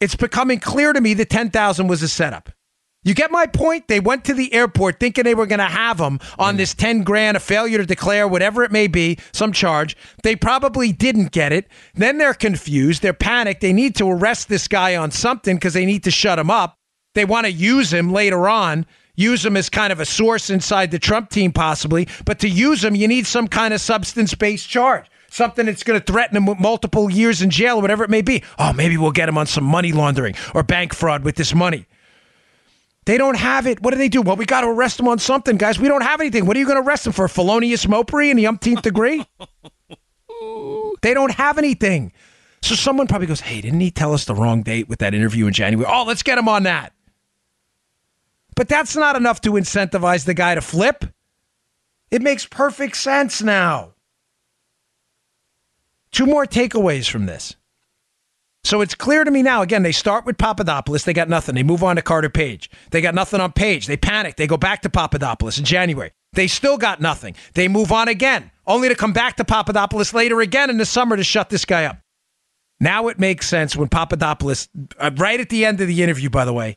It's becoming clear to me that 10,000 was a setup. You get my point? They went to the airport thinking they were going to have him on mm. this 10 grand, a failure to declare, whatever it may be, some charge. They probably didn't get it. Then they're confused. They're panicked. They need to arrest this guy on something because they need to shut him up. They want to use him later on, use him as kind of a source inside the Trump team, possibly. But to use him, you need some kind of substance based charge. Something that's going to threaten him with multiple years in jail or whatever it may be. Oh, maybe we'll get him on some money laundering or bank fraud with this money. They don't have it. What do they do? Well, we got to arrest them on something, guys. We don't have anything. What are you going to arrest them for? Felonious mopery in the umpteenth degree? they don't have anything. So someone probably goes, hey, didn't he tell us the wrong date with that interview in January? Oh, let's get him on that. But that's not enough to incentivize the guy to flip. It makes perfect sense now. Two more takeaways from this. So it's clear to me now. Again, they start with Papadopoulos. They got nothing. They move on to Carter Page. They got nothing on Page. They panic. They go back to Papadopoulos in January. They still got nothing. They move on again, only to come back to Papadopoulos later again in the summer to shut this guy up. Now it makes sense when Papadopoulos, uh, right at the end of the interview, by the way,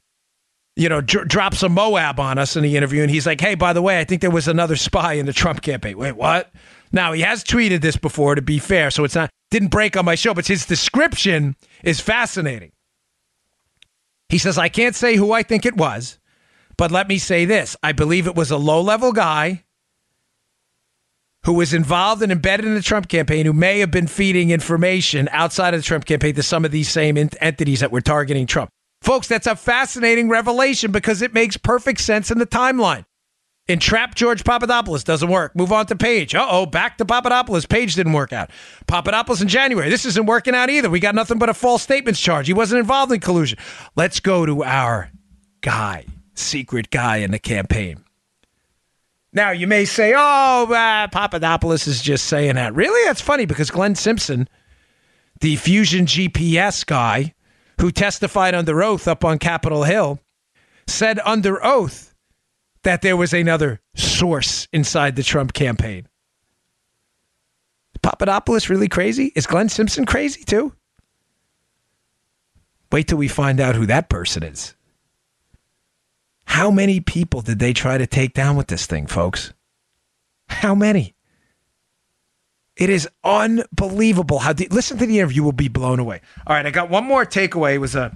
you know, dr- drops a Moab on us in the interview, and he's like, "Hey, by the way, I think there was another spy in the Trump campaign." Wait, what? Now he has tweeted this before, to be fair, so it's not didn't break on my show, but his description is fascinating. He says, "I can't say who I think it was, but let me say this: I believe it was a low-level guy." Who was involved and embedded in the Trump campaign, who may have been feeding information outside of the Trump campaign to some of these same ent- entities that were targeting Trump. Folks, that's a fascinating revelation because it makes perfect sense in the timeline. Entrap George Papadopoulos doesn't work. Move on to Page. Uh oh, back to Papadopoulos. Page didn't work out. Papadopoulos in January. This isn't working out either. We got nothing but a false statements charge. He wasn't involved in collusion. Let's go to our guy, secret guy in the campaign. Now, you may say, oh, uh, Papadopoulos is just saying that. Really? That's funny because Glenn Simpson, the Fusion GPS guy who testified under oath up on Capitol Hill, said under oath that there was another source inside the Trump campaign. Is Papadopoulos really crazy? Is Glenn Simpson crazy too? Wait till we find out who that person is. How many people did they try to take down with this thing, folks? How many? It is unbelievable how. De- Listen to the interview; will be blown away. All right, I got one more takeaway. It was a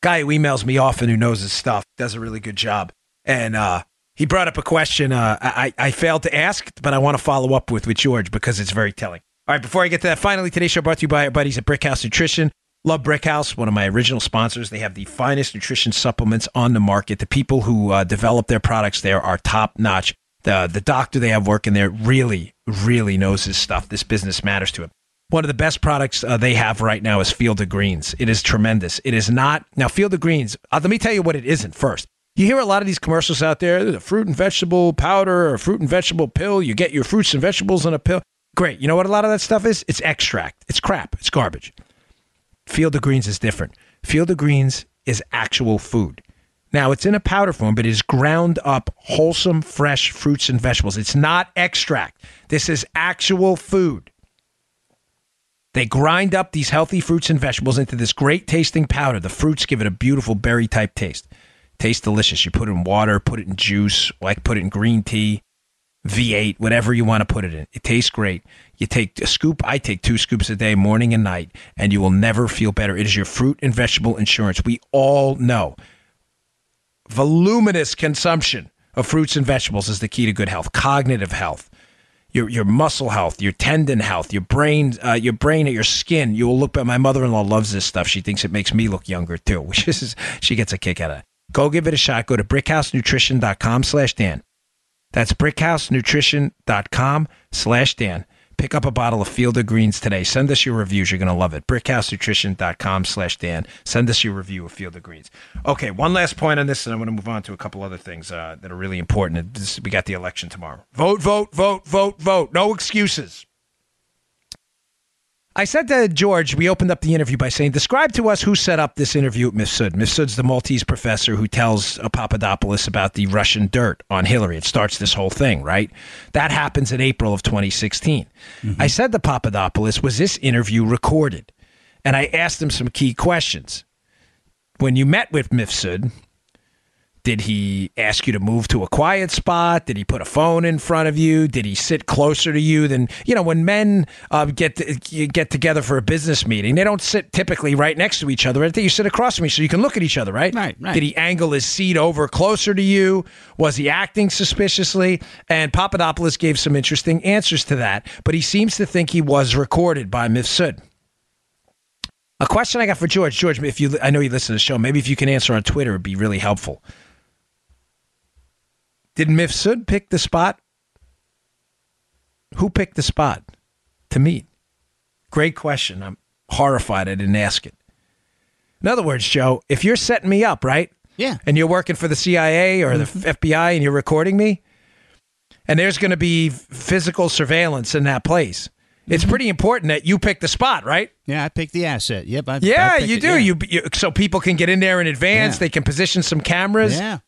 guy who emails me often who knows his stuff, does a really good job, and uh, he brought up a question uh, I, I failed to ask, but I want to follow up with with George because it's very telling. All right, before I get to that, finally, today's show brought to you by our buddies at Brickhouse Nutrition. Love Brickhouse, one of my original sponsors. They have the finest nutrition supplements on the market. The people who uh, develop their products there are top notch. The the doctor they have working there really, really knows his stuff. This business matters to him. One of the best products uh, they have right now is Field of Greens. It is tremendous. It is not now Field of Greens. Uh, let me tell you what it isn't first. You hear a lot of these commercials out there. A fruit and vegetable powder or fruit and vegetable pill. You get your fruits and vegetables in a pill. Great. You know what a lot of that stuff is? It's extract. It's crap. It's garbage. Field of Greens is different. Field of Greens is actual food. Now, it's in a powder form, but it is ground up, wholesome, fresh fruits and vegetables. It's not extract. This is actual food. They grind up these healthy fruits and vegetables into this great tasting powder. The fruits give it a beautiful berry type taste. Tastes delicious. You put it in water, put it in juice, like put it in green tea, V8, whatever you want to put it in. It tastes great. You take a scoop, I take two scoops a day, morning and night, and you will never feel better. It is your fruit and vegetable insurance. We all know voluminous consumption of fruits and vegetables is the key to good health, cognitive health, your your muscle health, your tendon health, your brain, uh, your brain, your skin. You will look. But my mother-in-law loves this stuff. She thinks it makes me look younger too, which is she gets a kick out of it. Go give it a shot. Go to brickhousenutrition.com slash Dan. That's brickhousenutrition.com slash Dan. Pick up a bottle of Field of Greens today. Send us your reviews. You're going to love it. Brickhousenutrition.com slash Dan. Send us your review of Field of Greens. Okay, one last point on this, and I'm going to move on to a couple other things uh, that are really important. This, we got the election tomorrow. Vote, vote, vote, vote, vote. No excuses. I said to George, we opened up the interview by saying, describe to us who set up this interview at Mifsud. Mifsud's the Maltese professor who tells Papadopoulos about the Russian dirt on Hillary. It starts this whole thing, right? That happens in April of 2016. Mm-hmm. I said to Papadopoulos, was this interview recorded? And I asked him some key questions. When you met with Mifsud, did he ask you to move to a quiet spot? Did he put a phone in front of you? Did he sit closer to you than you know? When men uh, get to, get together for a business meeting, they don't sit typically right next to each other. I think you sit across from me so you can look at each other, right? Right. right. Did he angle his seat over closer to you? Was he acting suspiciously? And Papadopoulos gave some interesting answers to that, but he seems to think he was recorded by Mifsud. A question I got for George, George, if you, I know you listen to the show, maybe if you can answer on Twitter, it'd be really helpful. Did Mifsud pick the spot? Who picked the spot to meet? Great question. I'm horrified I didn't ask it. In other words, Joe, if you're setting me up, right? Yeah. And you're working for the CIA or the mm-hmm. FBI and you're recording me, and there's going to be physical surveillance in that place. It's mm-hmm. pretty important that you pick the spot, right? Yeah, I picked the asset. Yep. I, yeah, I you do. Yeah. You, you, so people can get in there in advance. Yeah. They can position some cameras. Yeah.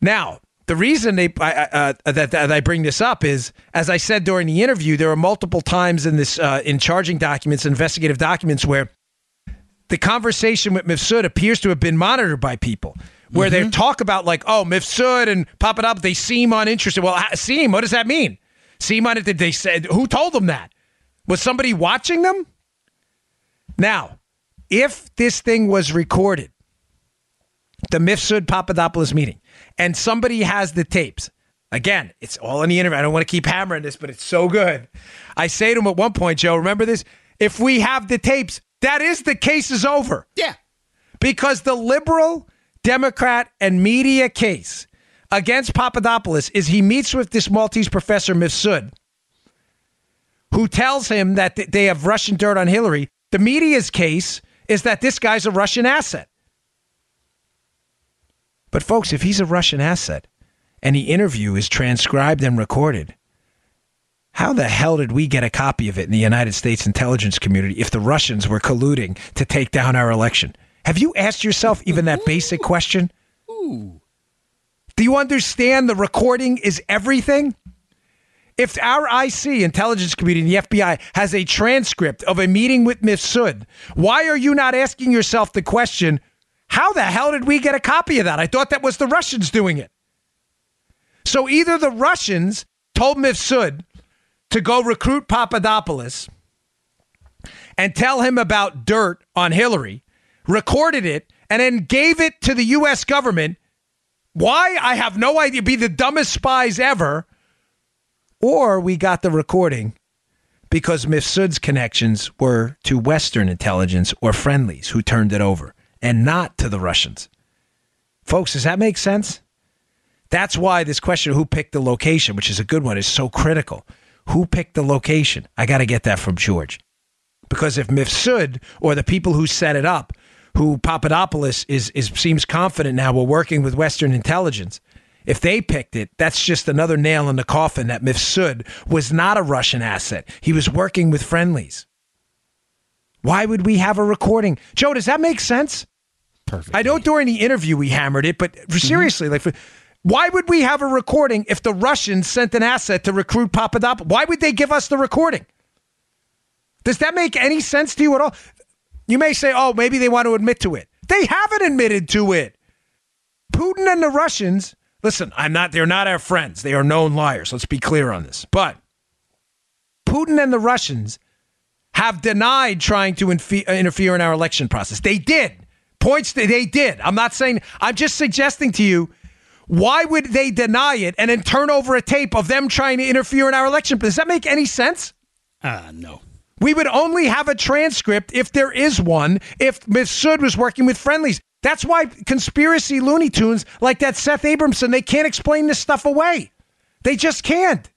Now, the reason they uh, that, that I bring this up is, as I said during the interview, there are multiple times in this uh, in charging documents, investigative documents, where the conversation with Mifsud appears to have been monitored by people. Where mm-hmm. they talk about like, oh, Mifsud and pop it up, they seem uninterested. Well, seem, what does that mean? Seem uninterested. They said, who told them that? Was somebody watching them? Now, if this thing was recorded, the Mifsud Papadopoulos meeting, and somebody has the tapes. Again, it's all on the internet. I don't want to keep hammering this, but it's so good. I say to him at one point, Joe, remember this? If we have the tapes, that is the case is over. Yeah. Because the liberal, Democrat, and media case against Papadopoulos is he meets with this Maltese professor, Mifsud, who tells him that they have Russian dirt on Hillary. The media's case is that this guy's a Russian asset. But, folks, if he's a Russian asset and the interview is transcribed and recorded, how the hell did we get a copy of it in the United States intelligence community if the Russians were colluding to take down our election? Have you asked yourself even that basic question? Ooh. Do you understand the recording is everything? If our IC, intelligence community, and the FBI has a transcript of a meeting with Mifsud, why are you not asking yourself the question, how the hell did we get a copy of that? I thought that was the Russians doing it. So either the Russians told Mifsud to go recruit Papadopoulos and tell him about dirt on Hillary, recorded it, and then gave it to the U.S. government. Why? I have no idea. Be the dumbest spies ever. Or we got the recording because Mifsud's connections were to Western intelligence or friendlies who turned it over and not to the Russians. Folks, does that make sense? That's why this question of who picked the location, which is a good one, is so critical. Who picked the location? I got to get that from George. Because if Mifsud or the people who set it up, who Papadopoulos is, is seems confident now we're working with Western intelligence, if they picked it, that's just another nail in the coffin that Mifsud was not a Russian asset. He was working with friendlies. Why would we have a recording? Joe, does that make sense? Perfect. I know during the interview we hammered it, but mm-hmm. seriously, like, for, why would we have a recording if the Russians sent an asset to recruit Papadopoulos? Why would they give us the recording? Does that make any sense to you at all? You may say, oh, maybe they want to admit to it. They haven't admitted to it. Putin and the Russians, listen, I'm not, they're not our friends. They are known liars. Let's be clear on this. But Putin and the Russians have denied trying to infe- uh, interfere in our election process. They did. Points that they did. I'm not saying, I'm just suggesting to you why would they deny it and then turn over a tape of them trying to interfere in our election? Does that make any sense? Ah, uh, no. We would only have a transcript if there is one, if Mifsud was working with friendlies. That's why conspiracy Looney Tunes like that Seth Abramson, they can't explain this stuff away. They just can't.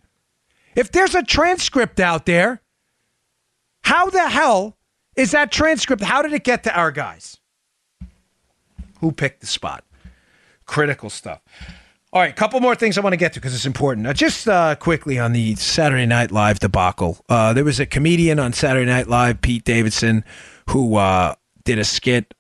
If there's a transcript out there, how the hell is that transcript? How did it get to our guys? Who picked the spot? Critical stuff. All right, a couple more things I want to get to because it's important. Now, just uh, quickly on the Saturday Night Live debacle. Uh, there was a comedian on Saturday Night Live, Pete Davidson, who uh, did a skit,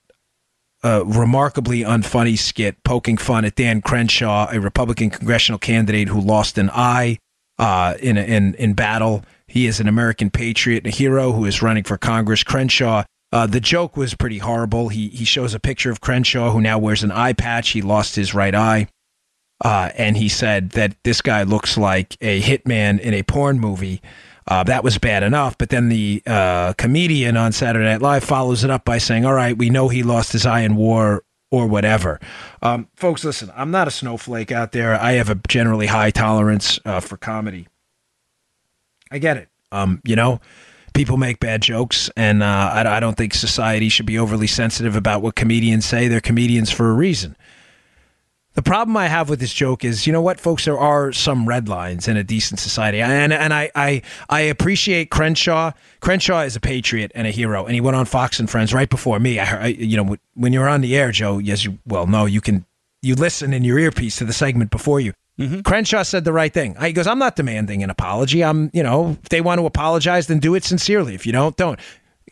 a remarkably unfunny skit, poking fun at Dan Crenshaw, a Republican congressional candidate who lost an eye uh, in, in in battle. He is an American patriot, and a hero who is running for Congress. Crenshaw uh, the joke was pretty horrible. He he shows a picture of Crenshaw, who now wears an eye patch. He lost his right eye, uh, and he said that this guy looks like a hitman in a porn movie. Uh, that was bad enough, but then the uh, comedian on Saturday Night Live follows it up by saying, "All right, we know he lost his eye in war." Or whatever. Um, folks, listen, I'm not a snowflake out there. I have a generally high tolerance uh, for comedy. I get it. Um, you know, people make bad jokes, and uh, I, I don't think society should be overly sensitive about what comedians say. They're comedians for a reason. The problem I have with this joke is, you know what, folks, there are some red lines in a decent society, and and I I, I appreciate Crenshaw. Crenshaw is a patriot and a hero, and he went on Fox and Friends right before me. I, I you know, when you're on the air, Joe, yes, you well know you can you listen in your earpiece to the segment before you. Mm-hmm. Crenshaw said the right thing. He goes, I'm not demanding an apology. I'm, you know, if they want to apologize, then do it sincerely. If you don't, don't.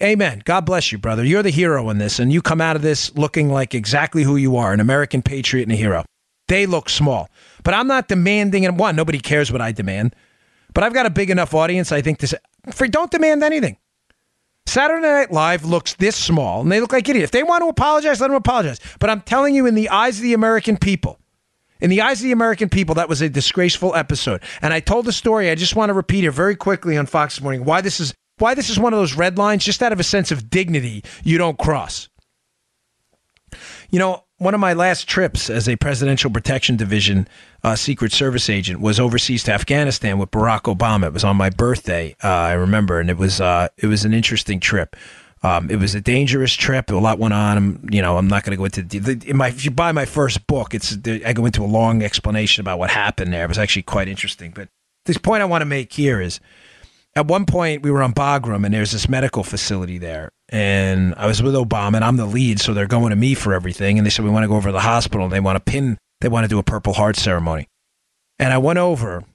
Amen. God bless you, brother. You're the hero in this, and you come out of this looking like exactly who you are an American patriot and a hero. They look small. But I'm not demanding, and one, nobody cares what I demand. But I've got a big enough audience, I think, to say, for, don't demand anything. Saturday Night Live looks this small, and they look like idiots. If they want to apologize, let them apologize. But I'm telling you, in the eyes of the American people, in the eyes of the American people, that was a disgraceful episode. And I told the story. I just want to repeat it very quickly on Fox Morning. Why this is why this is one of those red lines, just out of a sense of dignity, you don't cross. You know, one of my last trips as a Presidential Protection Division uh, Secret Service agent was overseas to Afghanistan with Barack Obama. It was on my birthday, uh, I remember, and it was uh, it was an interesting trip. Um, it was a dangerous trip. A lot went on. I'm, you know, I'm not going to go into the, in my. If you buy my first book, it's I go into a long explanation about what happened there. It was actually quite interesting. But this point I want to make here is, at one point we were on Bagram and there's this medical facility there, and I was with Obama and I'm the lead, so they're going to me for everything. And they said we want to go over to the hospital. And they want to pin. They want to do a Purple Heart ceremony, and I went over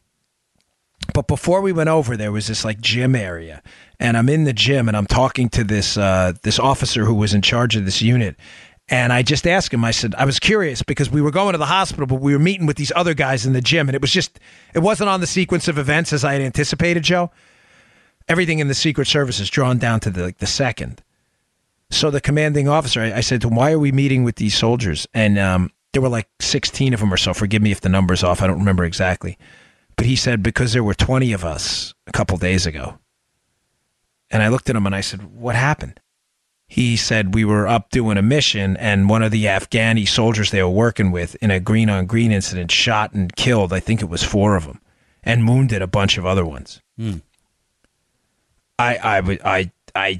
but before we went over, there was this like gym area, and I'm in the gym and I'm talking to this uh, this officer who was in charge of this unit, and I just asked him. I said I was curious because we were going to the hospital, but we were meeting with these other guys in the gym, and it was just it wasn't on the sequence of events as I had anticipated. Joe, everything in the Secret Service is drawn down to the like the second. So the commanding officer, I, I said to him, "Why are we meeting with these soldiers?" And um, there were like 16 of them or so. Forgive me if the number's off. I don't remember exactly. But he said, because there were 20 of us a couple days ago. And I looked at him and I said, What happened? He said, We were up doing a mission, and one of the Afghani soldiers they were working with in a green on green incident shot and killed, I think it was four of them, and wounded a bunch of other ones. Hmm. I, I, I, I,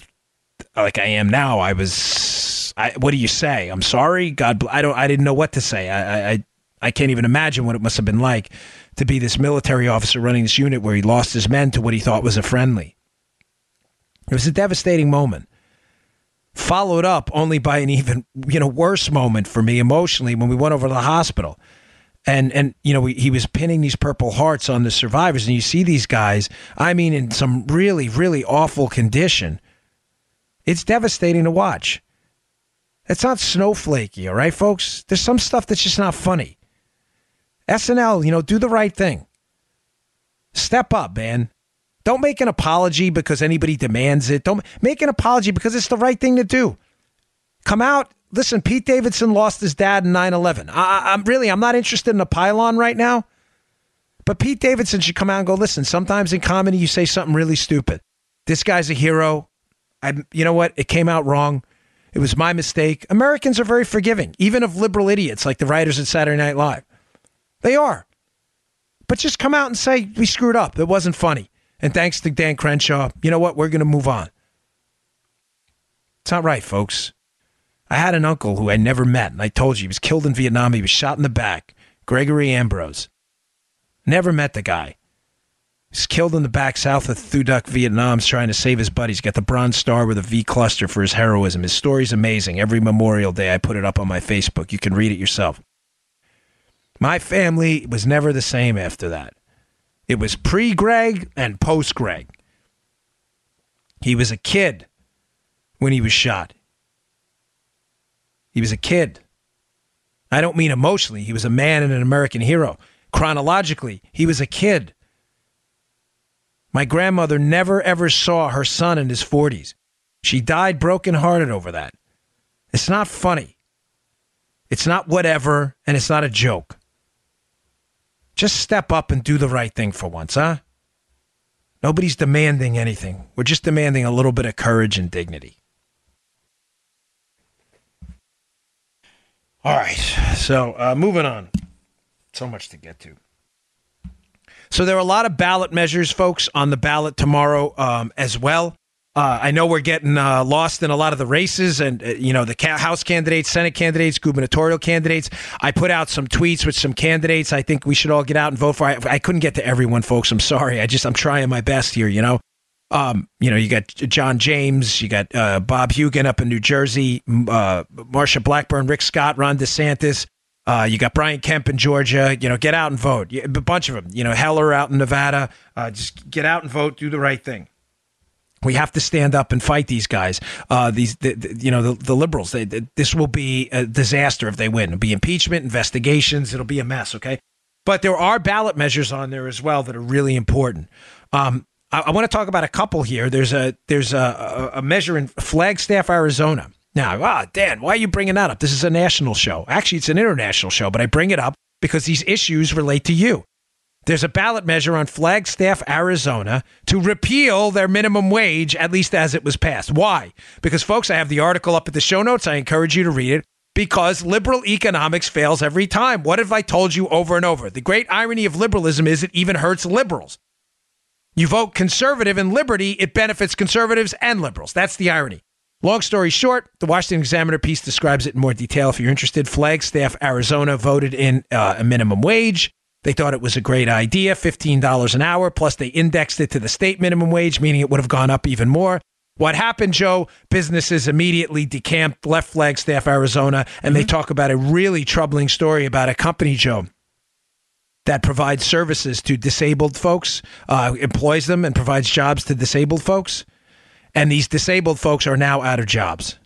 like I am now, I was, I, what do you say? I'm sorry. God, I don't, I didn't know what to say. I, I, I can't even imagine what it must have been like to be this military officer running this unit where he lost his men to what he thought was a friendly. It was a devastating moment. Followed up only by an even you know worse moment for me emotionally when we went over to the hospital, and and you know we, he was pinning these purple hearts on the survivors, and you see these guys. I mean, in some really really awful condition. It's devastating to watch. It's not snowflakey, all right, folks. There's some stuff that's just not funny. SNL, you know, do the right thing. Step up, man. Don't make an apology because anybody demands it. Don't make an apology because it's the right thing to do. Come out. Listen, Pete Davidson lost his dad in 9 11. I'm really, I'm not interested in a pylon right now. But Pete Davidson should come out and go, listen, sometimes in comedy you say something really stupid. This guy's a hero. I, you know what? It came out wrong. It was my mistake. Americans are very forgiving, even of liberal idiots like the writers at Saturday Night Live. They are. But just come out and say, we screwed up. It wasn't funny. And thanks to Dan Crenshaw, you know what? We're going to move on. It's not right, folks. I had an uncle who I never met, and I told you he was killed in Vietnam. He was shot in the back. Gregory Ambrose. Never met the guy. He's killed in the back south of Thu Duc, Vietnam, trying to save his buddies. Got the Bronze Star with a V cluster for his heroism. His story's amazing. Every Memorial Day, I put it up on my Facebook. You can read it yourself. My family was never the same after that. It was pre Greg and post Greg. He was a kid when he was shot. He was a kid. I don't mean emotionally. He was a man and an American hero. Chronologically, he was a kid. My grandmother never ever saw her son in his 40s. She died brokenhearted over that. It's not funny. It's not whatever, and it's not a joke. Just step up and do the right thing for once, huh? Nobody's demanding anything. We're just demanding a little bit of courage and dignity. All right. So, uh, moving on. So much to get to. So, there are a lot of ballot measures, folks, on the ballot tomorrow um, as well. Uh, I know we're getting uh, lost in a lot of the races and, uh, you know, the ca- House candidates, Senate candidates, gubernatorial candidates. I put out some tweets with some candidates I think we should all get out and vote for. I, I couldn't get to everyone, folks. I'm sorry. I just, I'm trying my best here, you know. Um, you know, you got John James, you got uh, Bob Hugin up in New Jersey, uh, Marsha Blackburn, Rick Scott, Ron DeSantis. Uh, you got Brian Kemp in Georgia. You know, get out and vote. A bunch of them. You know, Heller out in Nevada. Uh, just get out and vote. Do the right thing. We have to stand up and fight these guys. Uh, these, the, the, you know, the, the liberals. They, this will be a disaster if they win. It'll be impeachment, investigations. It'll be a mess. Okay, but there are ballot measures on there as well that are really important. Um, I, I want to talk about a couple here. There's a there's a, a, a measure in Flagstaff, Arizona. Now, ah, Dan, why are you bringing that up? This is a national show. Actually, it's an international show, but I bring it up because these issues relate to you. There's a ballot measure on Flagstaff, Arizona to repeal their minimum wage, at least as it was passed. Why? Because, folks, I have the article up at the show notes. I encourage you to read it because liberal economics fails every time. What have I told you over and over? The great irony of liberalism is it even hurts liberals. You vote conservative in liberty, it benefits conservatives and liberals. That's the irony. Long story short, the Washington Examiner piece describes it in more detail. If you're interested, Flagstaff, Arizona voted in uh, a minimum wage. They thought it was a great idea, $15 an hour, plus they indexed it to the state minimum wage, meaning it would have gone up even more. What happened, Joe? Businesses immediately decamped, left Flagstaff, Arizona, and mm-hmm. they talk about a really troubling story about a company, Joe, that provides services to disabled folks, uh, employs them, and provides jobs to disabled folks. And these disabled folks are now out of jobs.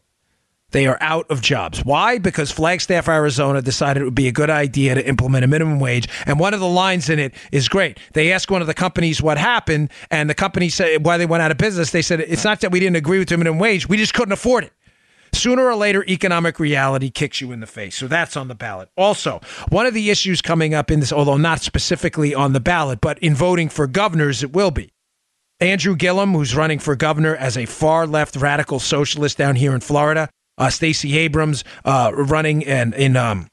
They are out of jobs. Why? Because Flagstaff, Arizona decided it would be a good idea to implement a minimum wage. And one of the lines in it is great. They asked one of the companies what happened, and the company said why they went out of business. They said it's not that we didn't agree with the minimum wage, we just couldn't afford it. sooner or later, economic reality kicks you in the face. So that's on the ballot. Also, one of the issues coming up in this, although not specifically on the ballot, but in voting for governors, it will be. Andrew Gillum, who's running for governor as a far left radical socialist down here in Florida. Uh, Stacey Abrams uh, running in, in um,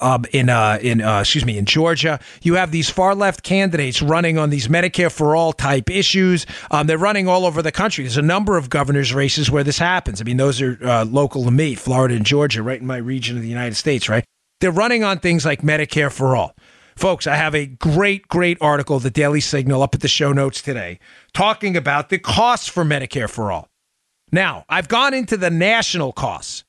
um, in uh, in uh, excuse me in Georgia. You have these far left candidates running on these Medicare for all type issues. Um, they're running all over the country. There's a number of governors' races where this happens. I mean, those are uh, local to me, Florida and Georgia, right in my region of the United States. Right? They're running on things like Medicare for all. Folks, I have a great, great article, the Daily Signal, up at the show notes today, talking about the costs for Medicare for all. Now, I've gone into the national costs.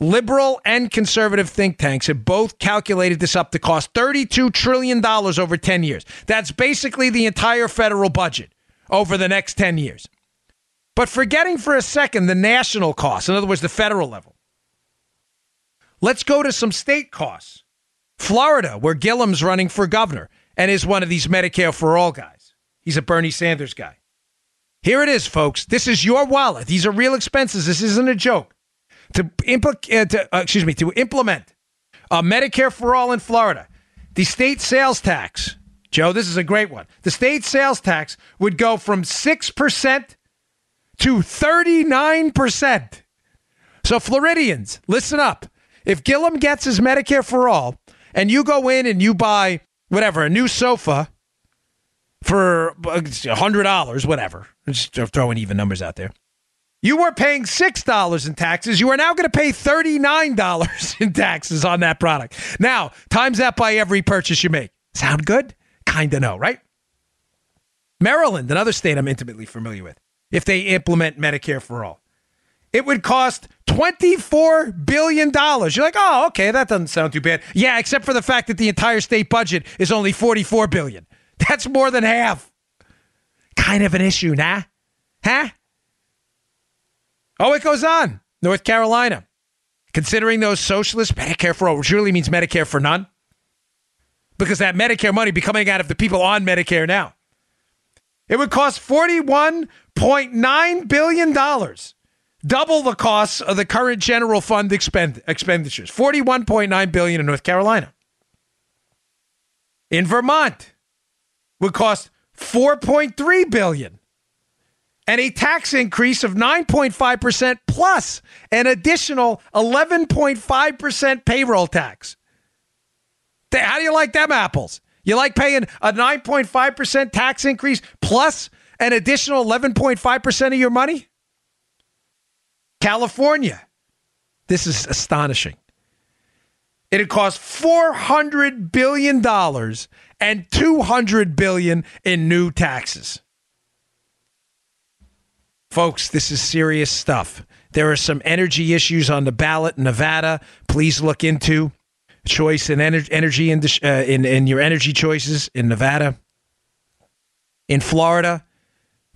Liberal and conservative think tanks have both calculated this up to cost $32 trillion over 10 years. That's basically the entire federal budget over the next 10 years. But forgetting for a second the national costs, in other words, the federal level, let's go to some state costs. Florida, where Gillum's running for governor and is one of these Medicare for all guys. He's a Bernie Sanders guy. Here it is, folks. This is your wallet. These are real expenses. This isn't a joke to, impl- uh, to uh, excuse me to implement uh, Medicare for all in Florida. The state sales tax, Joe, this is a great one. The state sales tax would go from six percent to thirty nine percent. So Floridians, listen up. If Gillum gets his Medicare for all, and you go in and you buy whatever a new sofa for uh, a hundred dollars, whatever, just throwing even numbers out there. You were paying $6 in taxes. You are now going to pay $39 in taxes on that product. Now, times that by every purchase you make. Sound good? Kind of no, right? Maryland, another state I'm intimately familiar with, if they implement Medicare for all, it would cost $24 billion. You're like, oh, okay, that doesn't sound too bad. Yeah, except for the fact that the entire state budget is only $44 billion. That's more than half. Kind of an issue, nah? Huh? Oh, it goes on. North Carolina. Considering those socialist Medicare for all, really means Medicare for none, because that Medicare money be coming out of the people on Medicare now. It would cost $41.9 billion, double the costs of the current general fund expend- expenditures. 41.9 billion in North Carolina. In Vermont, would cost 4.3 billion and a tax increase of 9.5% plus an additional 11.5% payroll tax. How do you like them apples? You like paying a 9.5% tax increase plus an additional 11.5% of your money? California. This is astonishing. It'd cost $400 billion and 200 billion in new taxes. Folks, this is serious stuff. There are some energy issues on the ballot in Nevada. Please look into choice and ener- energy in, the, uh, in, in your energy choices in Nevada. In Florida,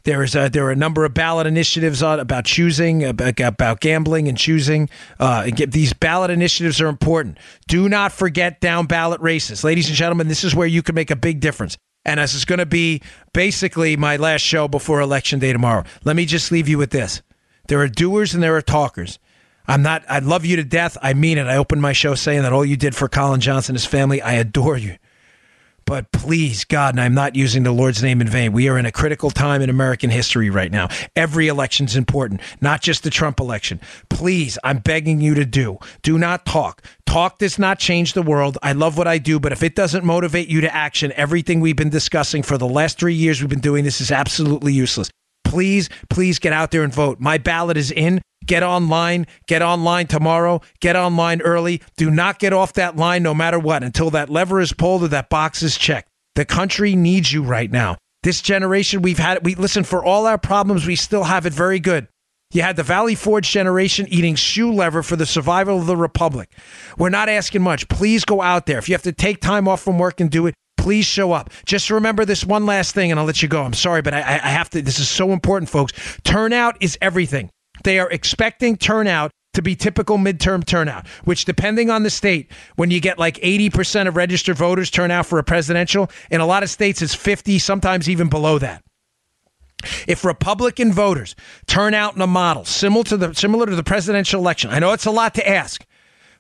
there is a, there are a number of ballot initiatives on about choosing about, about gambling and choosing. Uh, these ballot initiatives are important. Do not forget down ballot races, ladies and gentlemen. This is where you can make a big difference. And as is going to be basically my last show before Election Day tomorrow, let me just leave you with this. There are doers and there are talkers. I'm not, I love you to death. I mean it. I opened my show saying that all you did for Colin Johnson and his family, I adore you. But please, God, and I'm not using the Lord's name in vain. We are in a critical time in American history right now. Every election's important, not just the Trump election. Please, I'm begging you to do. Do not talk. Talk does not change the world. I love what I do, but if it doesn't motivate you to action, everything we've been discussing for the last three years we've been doing this is absolutely useless. Please, please get out there and vote. My ballot is in. Get online. Get online tomorrow. Get online early. Do not get off that line no matter what until that lever is pulled or that box is checked. The country needs you right now. This generation, we've had, we listen, for all our problems, we still have it very good. You had the Valley Forge generation eating shoe lever for the survival of the Republic. We're not asking much. Please go out there. If you have to take time off from work and do it, please show up. Just remember this one last thing and I'll let you go. I'm sorry, but I, I have to. This is so important, folks. Turnout is everything. They are expecting turnout to be typical midterm turnout, which, depending on the state, when you get like 80% of registered voters turn out for a presidential, in a lot of states it's 50, sometimes even below that. If Republican voters turn out in a model similar to the similar to the presidential election, I know it's a lot to ask.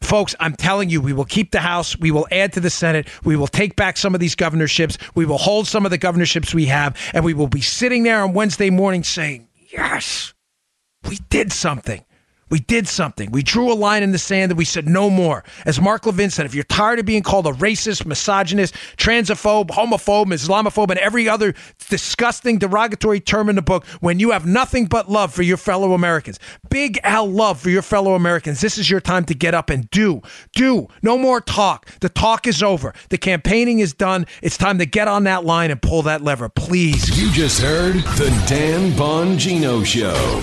Folks, I'm telling you, we will keep the House. We will add to the Senate. We will take back some of these governorships. We will hold some of the governorships we have. And we will be sitting there on Wednesday morning saying, yes, we did something. We did something. We drew a line in the sand and we said no more. As Mark Levin said, if you're tired of being called a racist, misogynist, transphobe, homophobe, Islamophobe, and every other disgusting derogatory term in the book, when you have nothing but love for your fellow Americans, big L love for your fellow Americans, this is your time to get up and do. Do. No more talk. The talk is over. The campaigning is done. It's time to get on that line and pull that lever. Please. You just heard The Dan Bongino Show.